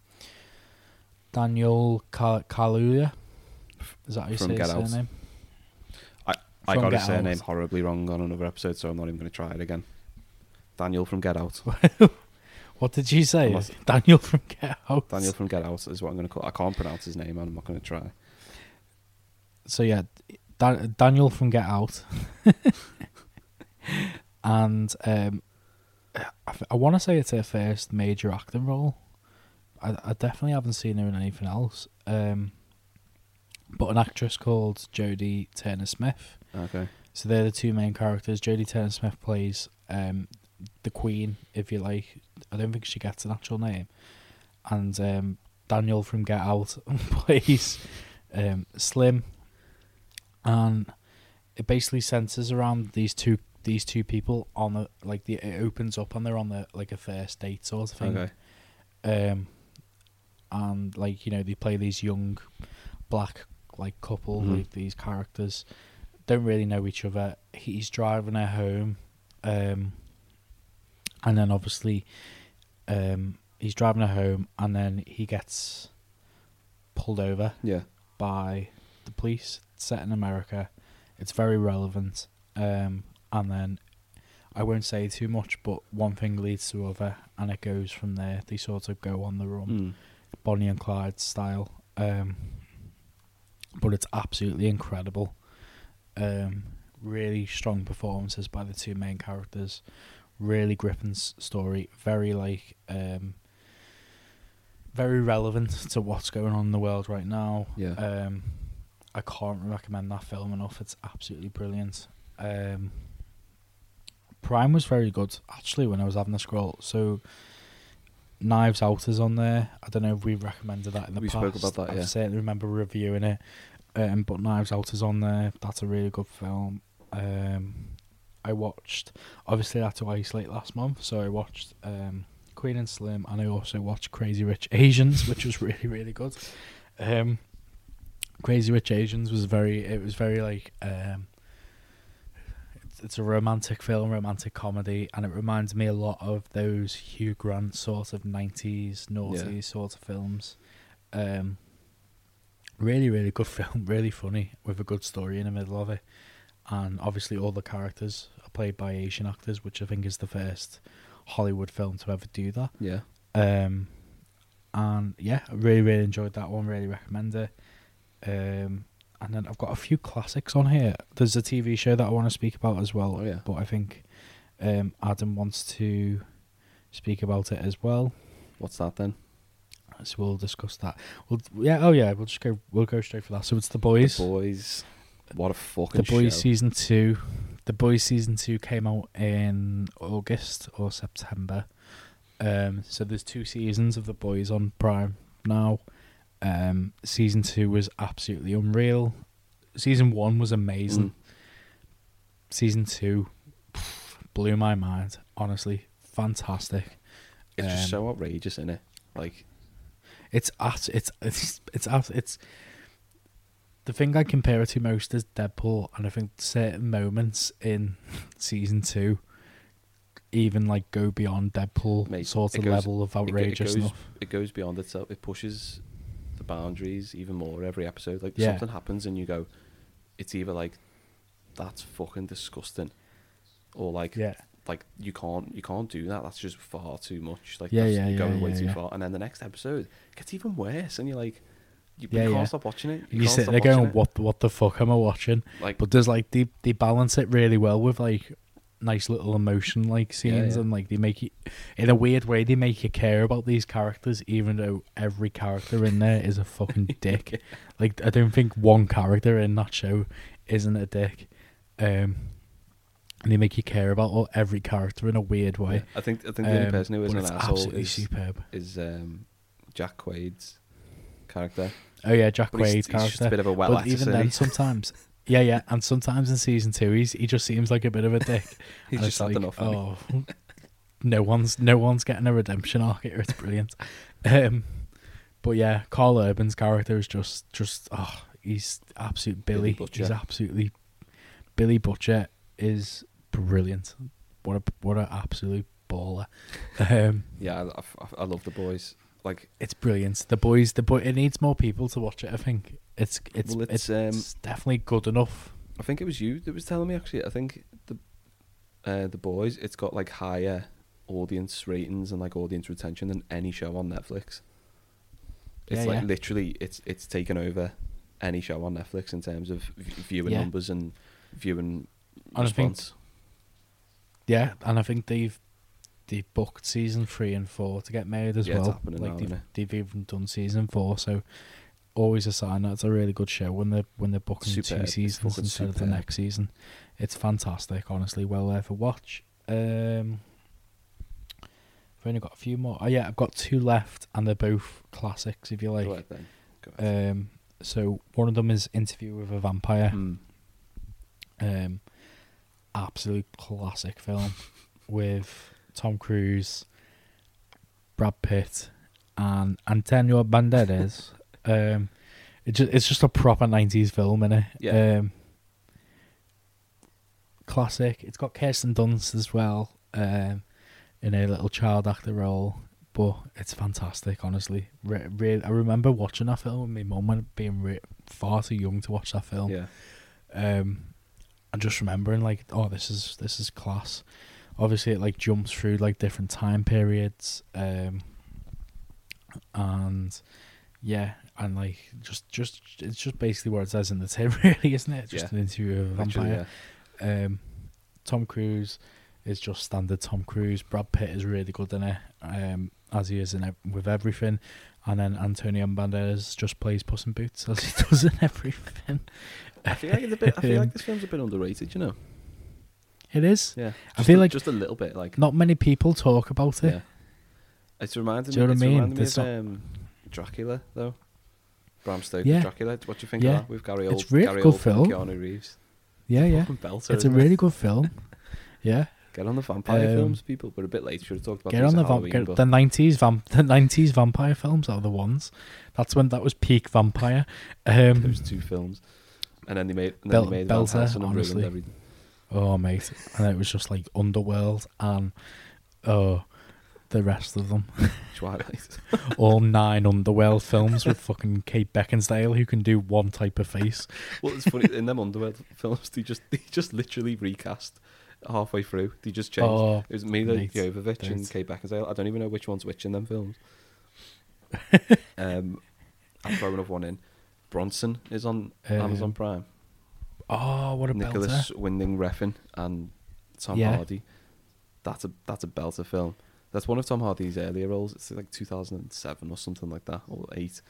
Daniel Kal- Kaluuya. Is that how you From say his Out. surname? I, From got his Get surname Out. horribly wrong on another episode, so I'm not even going to try it again. Daniel from Get Out. What did you say? Unless- Daniel from Get Out. Daniel from Get Out is what I'm going to call. I can't pronounce his name, and I'm not going to try. So, yeah, da- Daniel from Get Out. and um, I, I want to say it's her first major acting role. I, I definitely haven't seen her in anything else. Um, but an actress called Jodie Turner Smith. Okay. So they're the two main characters. Jodie Turner Smith plays um, the Queen, if you like. I don't think she gets an actual name. And um, Daniel from Get Out plays um, Slim, and it basically centers around these two these two people on the like the it opens up and they're on the like a first date sort of thing. Okay. Um, and like you know they play these young black like couple Mhm. like these characters don't really know each other. He's driving her home, um, and then obviously, um, he's driving her home, and then he gets pulled over. Yeah. By the police. It's set in America. It's very relevant. Um, and then I won't say too much, but one thing leads to other, and it goes from there. They sort of go on the run, Mm. Bonnie and Clyde style. Um, but it's absolutely incredible. Um, really strong performances by the two main characters. Really gripping story. Very like um, very relevant to what's going on in the world right now. Yeah. Um, I can't recommend that film enough. It's absolutely brilliant. Um, Prime was very good actually when I was having a scroll. So Knives Out is on there. I don't know if we recommended that in the We past. spoke about that, I yeah. certainly remember reviewing it. Um, but Knives Out is on there. That's a really good film. Um, I watched. Obviously, I had to isolate last month, so I watched um, Queen and Slim, and I also watched Crazy Rich Asians, which was really really good. Um, Crazy Rich Asians was very. It was very like. Um, it's, it's a romantic film, romantic comedy, and it reminds me a lot of those Hugh Grant sort of nineties, naughty Yeah. sort of films. Um, really, really good film, really funny with a good story in the middle of it, and obviously all the characters are played by Asian actors, which I think is the first Hollywood film to ever do that. Yeah. Um, and yeah, I really, really enjoyed that one. Really recommend it. Um, and then I've got a few classics on here. There's a TV show that I want to speak about as well. Oh, yeah. But I think um, Adam wants to speak about it as well. What's that then? So we'll discuss that. We'll yeah. Oh yeah. We'll just go. We'll go straight for that. So it's the boys. The boys. What a fucking The Boys show. season two. The Boys season two came out in August or September. Um, so there's two seasons of The Boys on Prime now. Um, season two was absolutely unreal. Season one was amazing. Mm. Season two pff, blew my mind. Honestly, fantastic. It's just Um, so outrageous, isn't it? Like, It's at it's it's it's at it's. The the thing I compare it to most is Deadpool, and I think certain moments in season two even like go beyond Deadpool Mate, sort of goes- level of outrageous it goes. It goes beyond itself. It pushes the boundaries even more every episode. Like Yeah. something happens and you go, it's either like that's fucking disgusting, or like Yeah. like you can't you can't do that. That's just far too much. Like Yeah, that's yeah, you're going yeah, way yeah, too far. And then the next episode gets even worse, and you're like, you, Yeah, you can't stop watching it. You, can't sit there going. "What? What the fuck am I watching?" Like- but there's like they they balance it really well with like nice little emotion like scenes, yeah. and like they make you in a weird way they make you care about these characters, even though every character in there is a fucking dick. Like I don't think one character in that show isn't a dick. Um, and they make you care about all, every character in a weird way. Yeah, I think I think the only Um, person who isn't an asshole is superb. is um, Jack Quaid's character. Oh yeah, Jack he's- Quaid's he's character. just a bit of a wet but even then, sometimes, yeah, yeah, and sometimes in season two, he's he just seems like a bit of a dick. He's And just had enough. Oh, no one's no one's getting a redemption arc here. It's brilliant. Um, but yeah, Karl Urban's character is just just oh, he's absolute Billy Billy. Butcher. He's absolutely Billy Butcher is brilliant. What a what a absolute baller. Um, Yeah, I, I, I love the boys. Like it's brilliant. The boys, the boy, it needs more people to watch it. I think it's it's Well, it's, it's, it's definitely good enough. I think it was you that was telling me actually. I think the uh, the boys it's got like higher audience ratings and like audience retention than any show on Netflix. It's Yeah, like yeah. literally it's it's taken over any show on Netflix in terms of v- viewing Yeah. numbers and viewing And I think- response. Yeah, and I think they've they booked season three and four to get made as Yeah, it's well. happening like now, they've, they've even done season four, so always a sign that it's a really good show when they're when they're booking Superb, two seasons instead of the next season. It's fantastic, honestly, well worth a watch. Um, I've only got a few more. Oh yeah, I've got two left, and they're both classics, if you like. Go ahead then. Go ahead. Um, so one of them is Interview with a Vampire. Mm. Um, absolute classic film with Tom Cruise, Brad Pitt, and Antonio Banderas. um, it just, it's just a proper nineties film, innit? Yeah. Um, classic. It's got Kirsten Dunst as well, um, in a little child actor role. But it's fantastic, honestly. Re- re- I remember watching that film with my mum when being re- far too young to watch that film. Yeah. Um, and just remembering like, oh, this is this is class. Obviously, it like jumps through like different time periods. Um, and yeah, and like just just it's just basically what it says in the tin, really, isn't it? Just Yeah. an interview of a vampire. Um, Tom Cruise is just standard Tom Cruise. Brad Pitt is really good in it, um, as he is in it with everything. And then Antonio Banderas just plays Puss in Boots as he does in everything. I feel like it's a bit. I feel Um, like this film's a bit underrated. You know. It is. Yeah. I Just feel a- like just a little bit like not many people talk about it. Yeah. It's reminding Do you me. know what I mean? reminding me of um, Dracula though. Bram Stoker's Yeah. Dracula. What do you think Yeah. of that with Gary Old? It's really Gary good Oldman and film. Keanu Reeves. Yeah, yeah. Fucking belter, it's a isn't it? really good film. Yeah. Get on the vampire Um, films, people. We're a bit late. Should have talked about Get these on the at vamp- Halloween, get, but the nineties vamp the nineties vampire films are the ones. That's when that was peak vampire. Um, those two films, and then they made and then Bel- they made Van Belter, Helsing and honestly. ruined. Oh mate, and it was just like Underworld and oh, the rest of them. Twilight. All nine Underworld films with fucking Kate Beckinsale who can do one type of face. Well, it's funny in them Underworld films. They just they just literally recast halfway through. They just changed. Oh, it was Mila mate, Jovovich and. Kate Beckinsale. I don't even know which one's which in them films. um, I'm throwing another one in. Bronson is on Amazon Um, Prime. Oh, what a Nicolas belter! Winding Refn and Tom Yeah. Hardy. That's a that's a belter film. That's one of Tom Hardy's earlier roles. It's like 2007 or something like that, or eight.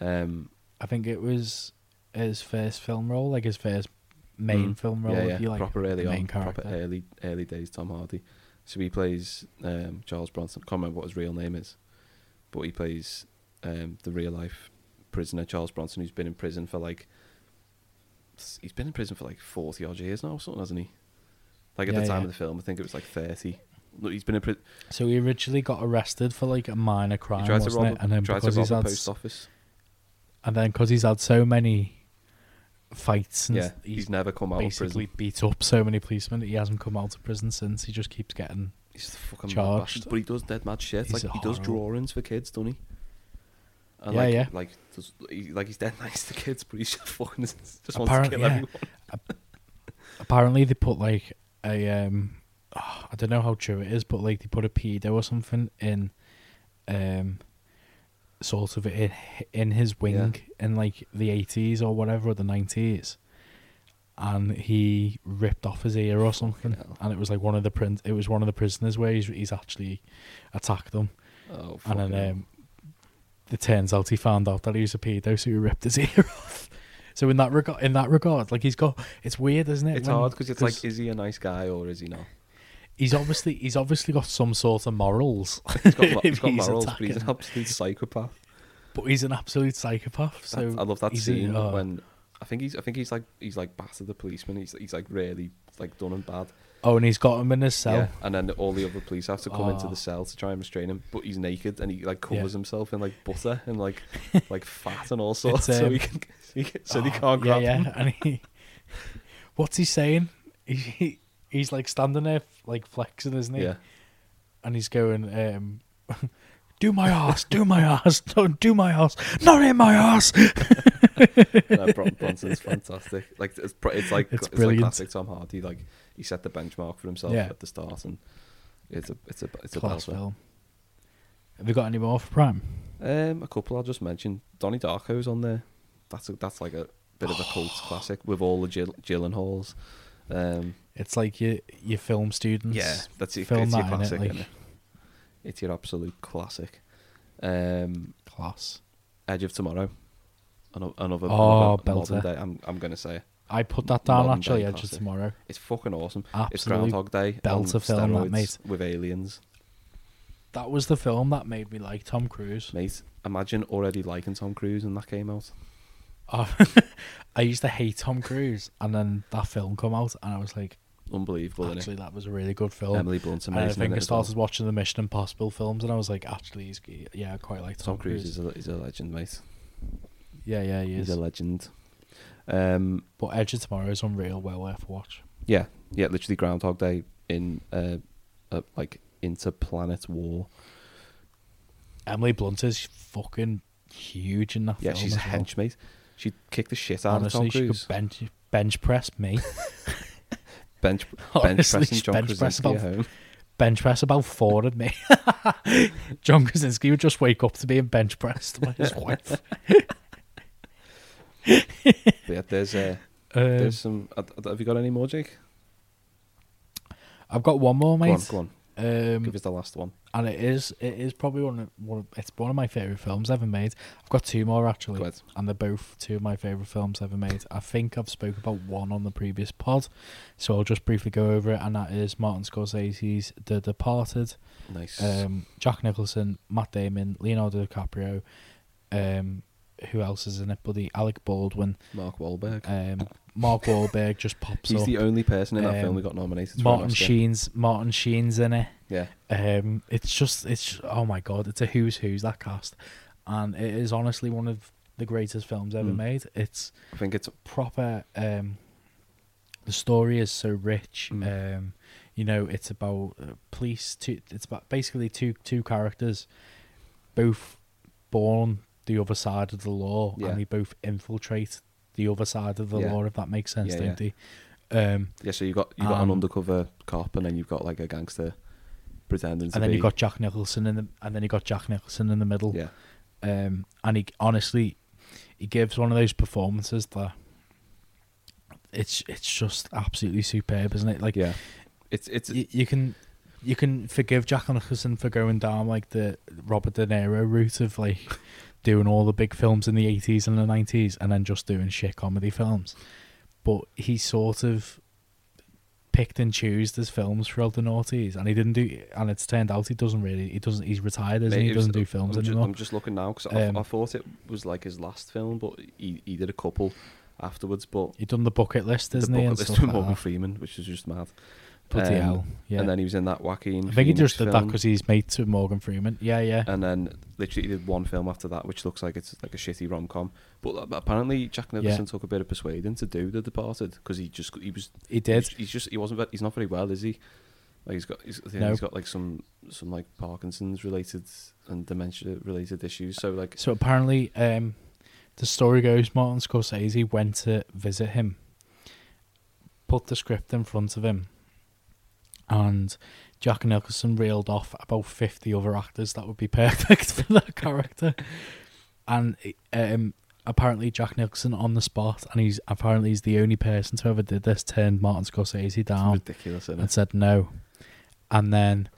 Um, I think it was his first film role, like his first main Mm. film role. Yeah, if you like, proper early on, character. proper early early days Tom Hardy. So he plays um, Charles Bronson. Can't remember what his real name is, but he plays um, the real life prisoner Charles Bronson, who's been in prison for like he's been in prison for like forty odd years now, or something, hasn't he? Like at Yeah, the time yeah. of the film, I think it was like thirty. Look, he's been in prison. So he originally got arrested for like a minor crime, He tried to wasn't rob, it? a, And then tried to because rob he's a had, post office. and then because he's had so many fights and Yeah, he's never come out of basically prison. beat up so many policemen. He hasn't come out of prison since. He just keeps getting He's fucking mad charged. bastard, but he does dead mad shit. He's like he does horrible. drawings for kids, doesn't he? And Yeah, like, yeah. Like, does, he, like he's dead nice to kids, but he's just fucking just wants to Apparently, kill yeah. everyone. Apparently, they put like a um, oh, I don't know how true it is, but like they put a pedo or something in, um, sort of in in his wing in like the eighties or whatever or the nineties, and he ripped off his ear or something, and it was like one of the prin- It was one of the prisoners where he's he's actually attacked them, Oh, and then um, it turns out he found out that he was a pedo, so he ripped his ear off. So in that regard, in that regard, like he's got, it's weird, isn't it? It's when- hard because it's like, is he a nice guy or is he not? he's obviously he's obviously got some sort of morals. He's got, he's got morals, but he's an absolute psychopath. But he's an absolute psychopath. So I love that he's a- scene oh. when I think he's I think he's like he's like battered the policeman. He's he's like really like done him bad. Oh, and he's got him in his cell. Yeah, and then all the other police have to come into Oh. the cell to try and restrain him, but he's naked and he like covers Yeah. himself in like butter and like like fat and all sorts, It's, so um, he can he so they oh, can't yeah, grab yeah. him. And he, what's he saying? He, he he's like standing there like flexing, isn't he? Yeah. And he's going, um, "Do my ass, do my ass, don't do my ass, not in my ass." no, Bronson's fantastic. Like it's, it's like It's it's, like classic Tom Hardy. Like he set the benchmark for himself Yeah. at the start, and it's a it's a it's a Class belter. film. Have you got any more for Prime? Um, a couple I'll just mention. Donnie Darko's on there. That's a, that's like a bit of a cult classic with all the Jill, Gyllenhaals. Um, It's like your your film students. yeah, that's your, film it's your classic. Like, innit? It's your absolute classic. Um, class. Edge of Tomorrow. Ano- Another, Oh, another modern belter. day. I'm I'm gonna say. I put that down Modern actually. day Edge of classic. Tomorrow. It's fucking awesome. it's Absolute Groundhog Day. on belter film, that, steroids mate. With aliens, That was the film that made me like Tom Cruise. mate. Imagine already liking Tom Cruise and that came out. Oh, I used to hate Tom Cruise, and then that film come out, and I was like, Unbelievable, actually, that was a really good film. Emily Blunt's And I think I as well. started watching the Mission Impossible films, and I was like, actually, he's, yeah, I quite like Tom, Tom Cruise is a, is a legend, mate. Yeah, yeah, he He's is. a legend. Um, But Edge of Tomorrow is unreal, well worth a watch. yeah, yeah, literally Groundhog Day in uh, uh like interplanet war. Emily Blunt is fucking huge in that Yeah, she's a as well. mate. She'd kick the shit out Honestly, of Tom she could bench bench press me. bench bench Honestly, pressing John bench press about home. bench press about four of me. John Krasinski would just wake up to being bench pressed by his wife. But yeah, there's uh, Um, there's some. Have you got any more, Jake? I've got one more, Go mate. on, go on. Um, Give us the last one. and it is it is probably one of, one of it's one of my favorite films ever made. I've got two more actually, and they're both two of my favorite films ever made. I think I've spoke about one on the previous pod, so I'll just briefly go over it. And that is Martin Scorsese's The Departed. Nice. Um, Jack Nicholson, Matt Damon, Leonardo DiCaprio. Um, who else is in it? Buddy Alec Baldwin, Mark Wahlberg. um, Mark Wahlberg just pops He's up. the only person in that Um, film who got nominated. For an Martin Oscar. Sheen's Martin Sheen's in it. Yeah. Um, it's just it's oh my god, it's a who's who's that cast, and it is honestly one of the greatest films ever Mm. made. It's I think it's proper. Um, the story is so rich. Mm. Um, you know, it's about uh, police. Two, it's about basically two two characters, both born the other side of the law, Yeah. and they both infiltrate the other side of the Yeah. law. If that makes sense, Yeah, don't yeah. they? Um, yeah. So you've got you've got an Um, undercover cop, and then you've got like a gangster pretending to and then be. you got Jack Nicholson in the and then you got Jack Nicholson in the middle. Yeah. Um, and he honestly, he gives one of those performances that it's it's just absolutely superb, isn't it? Like, yeah, it's it's you, you can you can forgive Jack Nicholson for going down like the Robert De Niro route of like doing all the big films in the eighties and the nineties, and then just doing shit comedy films. But he sort of picked and chose his films throughout the noughties, and he didn't do. And it's turned out he doesn't really. He doesn't. He's retired, isn't Mate, he? He was- doesn't do films I'm anymore. I'm just looking now because Um, I, I thought it was like his last film, but he, he did a couple afterwards. But He done the bucket list, the isn't bucket he? And list with Morgan. Freeman, which is just mad. Bloody hell, yeah. Um, And then he was in that Joaquin. I think he just did that because he's mates with Morgan Freeman. Yeah, yeah. And then literally he did one film after that, which looks like it's like a shitty rom com. But uh, apparently Jack Nicholson took a bit of persuading to do The Departed because he just he was He did. He's, he's just he wasn't he's not very well, is he? Like he's got he's, I think No. he's got like some some like Parkinson's related and dementia related issues. So like So apparently, um, the story goes Martin Scorsese went to visit him, put the script in front of him, and Jack Nicholson reeled off about 50 other actors that would be perfect for that character. And um, apparently, Jack Nicholson on the spot, and he's apparently he's the only person to ever did this, turned Martin Scorsese down ridiculous, isn't and it? said no. And then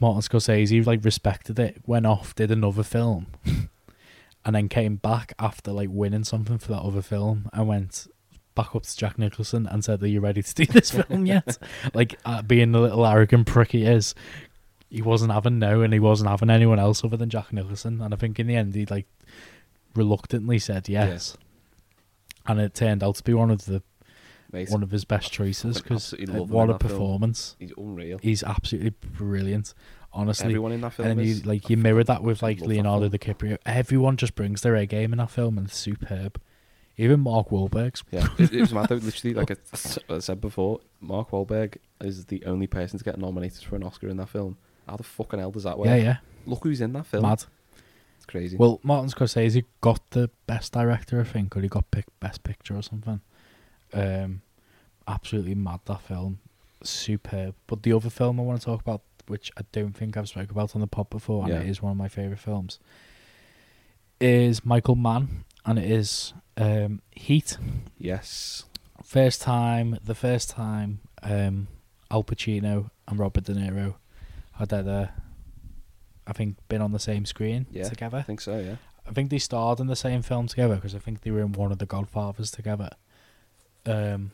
Martin Scorsese like respected it, went off, did another film, and then came back after like winning something for that other film and went back up to Jack Nicholson and said, "Are you ready to do this film yet?" like uh, being the little arrogant prick he is, he wasn't having no, and he wasn't having anyone else other than Jack Nicholson. And I think in the end, he like reluctantly said yes, and it turned out to be one of the Mate, one of his best choices because what a that film. performance! He's unreal. He's absolutely brilliant. Honestly, Everyone in that film and then you like I you mirror that with like Leonardo. DiCaprio. Everyone just brings their A game in that film, and it's superb. Even Mark Wahlberg's. Yeah, it, it was mad though. Literally, like I, I said before, Mark Wahlberg is the only person to get nominated for an Oscar in that film. How the fucking hell does that work? Yeah, yeah. Look who's in that film. Mad. It's crazy. Well, Martin Scorsese got the best director, I think, or he got picked best picture or something. Um, absolutely mad that film, superb. But the other film I want to talk about, which I don't think I've spoken about on the pod before, and Yeah. it is one of my favorite films, is Michael Mann, and it is um, Heat. yes. First time, the first time, um, Al Pacino and Robert De Niro had ever, I think, been on the same screen Yeah. together. I think so. Yeah. I think they starred in the same film together because I think they were in one of the Godfathers together. Um,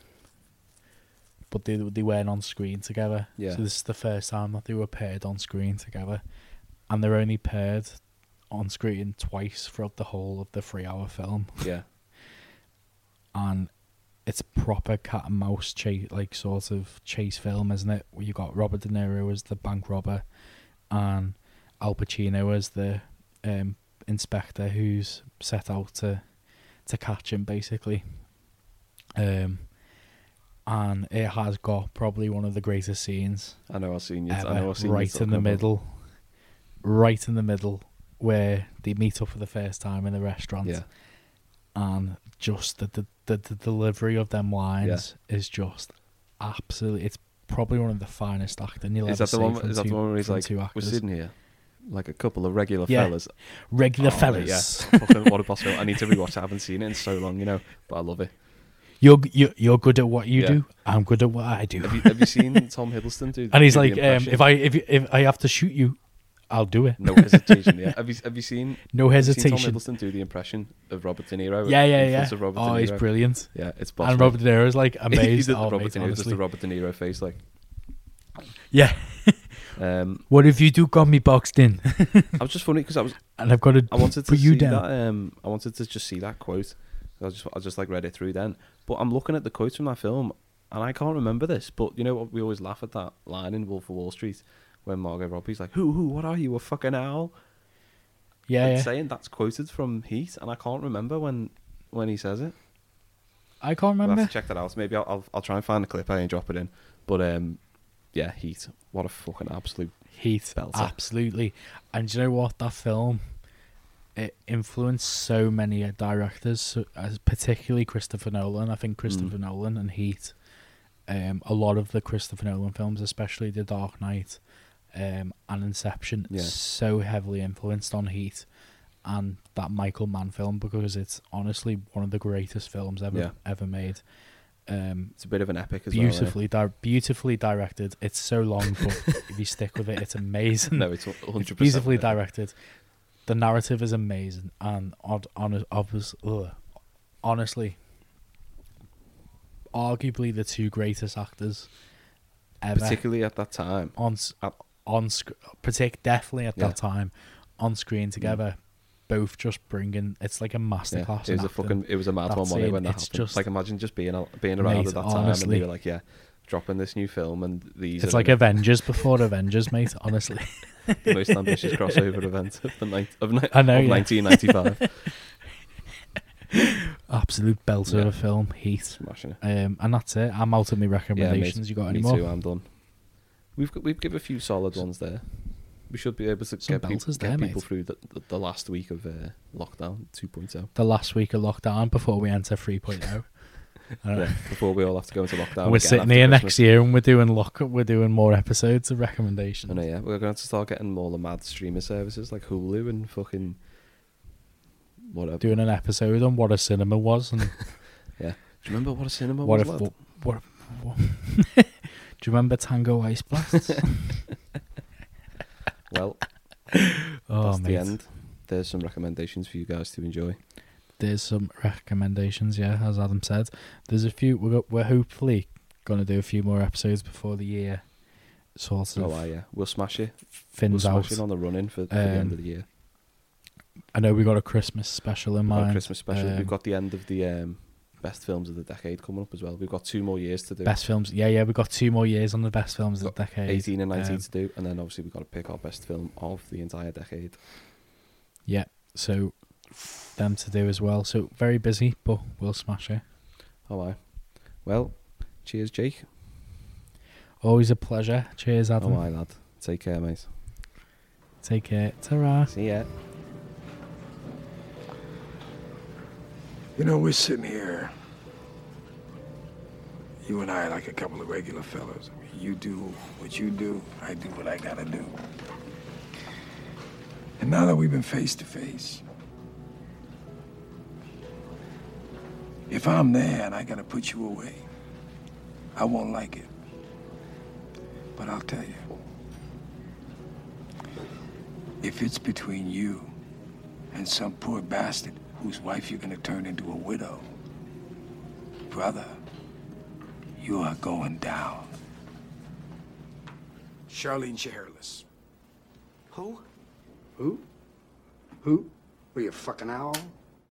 but they they weren't on screen together. Yeah. So this is the first time that they were paired on screen together, and they're only paired on screen twice throughout the whole of the three-hour film. Yeah. and it's proper cat and mouse chase, like sort of chase film, isn't it? Where you got Robert De Niro as the bank robber, and Al Pacino as the um, inspector who's set out to to catch him, basically. Um, and it has got probably one of the greatest scenes I know I've seen you. ever, I know I've seen you right in the middle, right in the middle, where they meet up for the first time in the restaurant. Yeah. And just the the, the, the delivery of them lines is just absolutely. It's probably one of the finest acting you'll Is ever that the see one? Is that the one where he's like, two "We're sitting here, like a couple of regular Yeah. fellas." Regular Oh, fellas. Yeah. Fucking what a boss. I need to rewatch. it. I haven't seen it in so long, you know, but I love it. You're you're you're good at what you Yeah. do. I'm good at what I do. Have you, have you seen Tom Hiddleston do? and he's like, um, if I if if I have to shoot you, I'll do it. No hesitation. Yeah. Have you have you seen? No you seen hesitation. Tom Hiddleston do the impression of Robert De Niro. Yeah, yeah, yeah. Oh, he's brilliant. Yeah, it's boss. And. Robert De Niro is like he amazed. the oh, Robert mate, De Niro, just the Robert De Niro face, like. Yeah. Um, what if you do got me boxed in? I was just funny because I was. And I've got to I wanted to put you see down. that. Um, I wanted to just see that quote. I just, I just like read it through then. But I'm looking at the quotes from that film, and I can't remember this. But you know what? We always laugh at that line in Wolf of Wall Street when Margot Robbie's like, "Who, who? What are you? A fucking owl?" Yeah, yeah. saying that's quoted from Heat, and I can't remember when when he says it. I can't We'll remember. have to check that out. Maybe I'll, I'll I'll try and find the clip and drop it in. But um, yeah, Heat. What a fucking absolute Heat, belter. absolutely. And you know what? That film it influenced so many uh, directors, particularly Christopher Nolan. I think Christopher Mm. Nolan and Heat. Um, a lot of the Christopher Nolan films, especially The Dark Knight, um, and Inception, Yeah. so heavily influenced on Heat and that Michael Mann film because it's honestly one of the greatest films ever Yeah. ever made. Um, It's a bit of an epic as well, beautifully, di- beautifully directed. It's so long, but if you stick with it, it's amazing. No, it's 100% beautifully yeah. directed. The narrative is amazing, and on, on, obvious, ugh, honestly, arguably the two greatest actors ever, particularly at that time. on s- on sc- partic- definitely at Yeah. that time on screen together. Both just bringing it's like a Yeah, masterclass. it was a fucking it was a mad That one scene, when that it's happened. just like imagine just being being around Mate, at that time and they were like, yeah, dropping this new film, and these It's like the- Avengers before Avengers, mate. Honestly, the most ambitious crossover event of the night of, ni- I know, of yeah. 1995. absolute belter Yeah. of a film, Heat. Smashing it. Um, and that's it. I'm out of my Yeah, mate, recommendations. you got any me more? Too, I'm done. We've got, we've given a few solid ones there. We should be able to Some get, peop- belters get people through the, the, the last week of uh, lockdown oh. 2.0. The last week of lockdown before we enter 3.0. I don't know. Yeah, before we all have to go into lockdown. we're sitting here Christmas. next year and we're doing lock we're doing more episodes of recommendations. I know, yeah. We're going to start getting all the mad streamer services like Hulu and fucking whatever. Doing an episode on what a cinema was and Yeah. Do you remember what a cinema what was? if lad? what, what, what Do you remember Tango Ice Blast? Well, oh that's mate. the end. There's some recommendations for you guys to enjoy. There's some recommendations, yeah, as Adam said. There's a few we're, we're hopefully gonna do a few more episodes before the year sort of Oh, yeah. We'll smash it. fins we'll out. smash it on the run in for, for the end Um, of the year. I know we got a Christmas special in We've mind. Christmas special. Um, We've got the end of the um, best films of the decade coming up as well. We've got two more years to do. best films. Yeah, yeah, we've got two more years on the best films of the decade. 18 and 19 Um, to do, and then obviously we've got to pick our best film of the entire decade. Yeah, so them to do as well. So very busy, but we'll smash it. Oh, aye. Well, cheers, Jake. Always a pleasure. Cheers, Adam. Oh, aye, lad. Take care, mate. Take care. Ta-ra. See ya. You know, we're sitting here. You and I like a couple of regular mean, you do what you do, I do what I gotta do. And now that we've been face to face, if I'm there and I gotta put you away, I won't like it. But I'll tell you, if it's between you and some poor bastard whose wife you're gonna turn into a widow, brother, you are going down. Charlene Shiherlis. Who? Who? Who? Were you a fucking owl?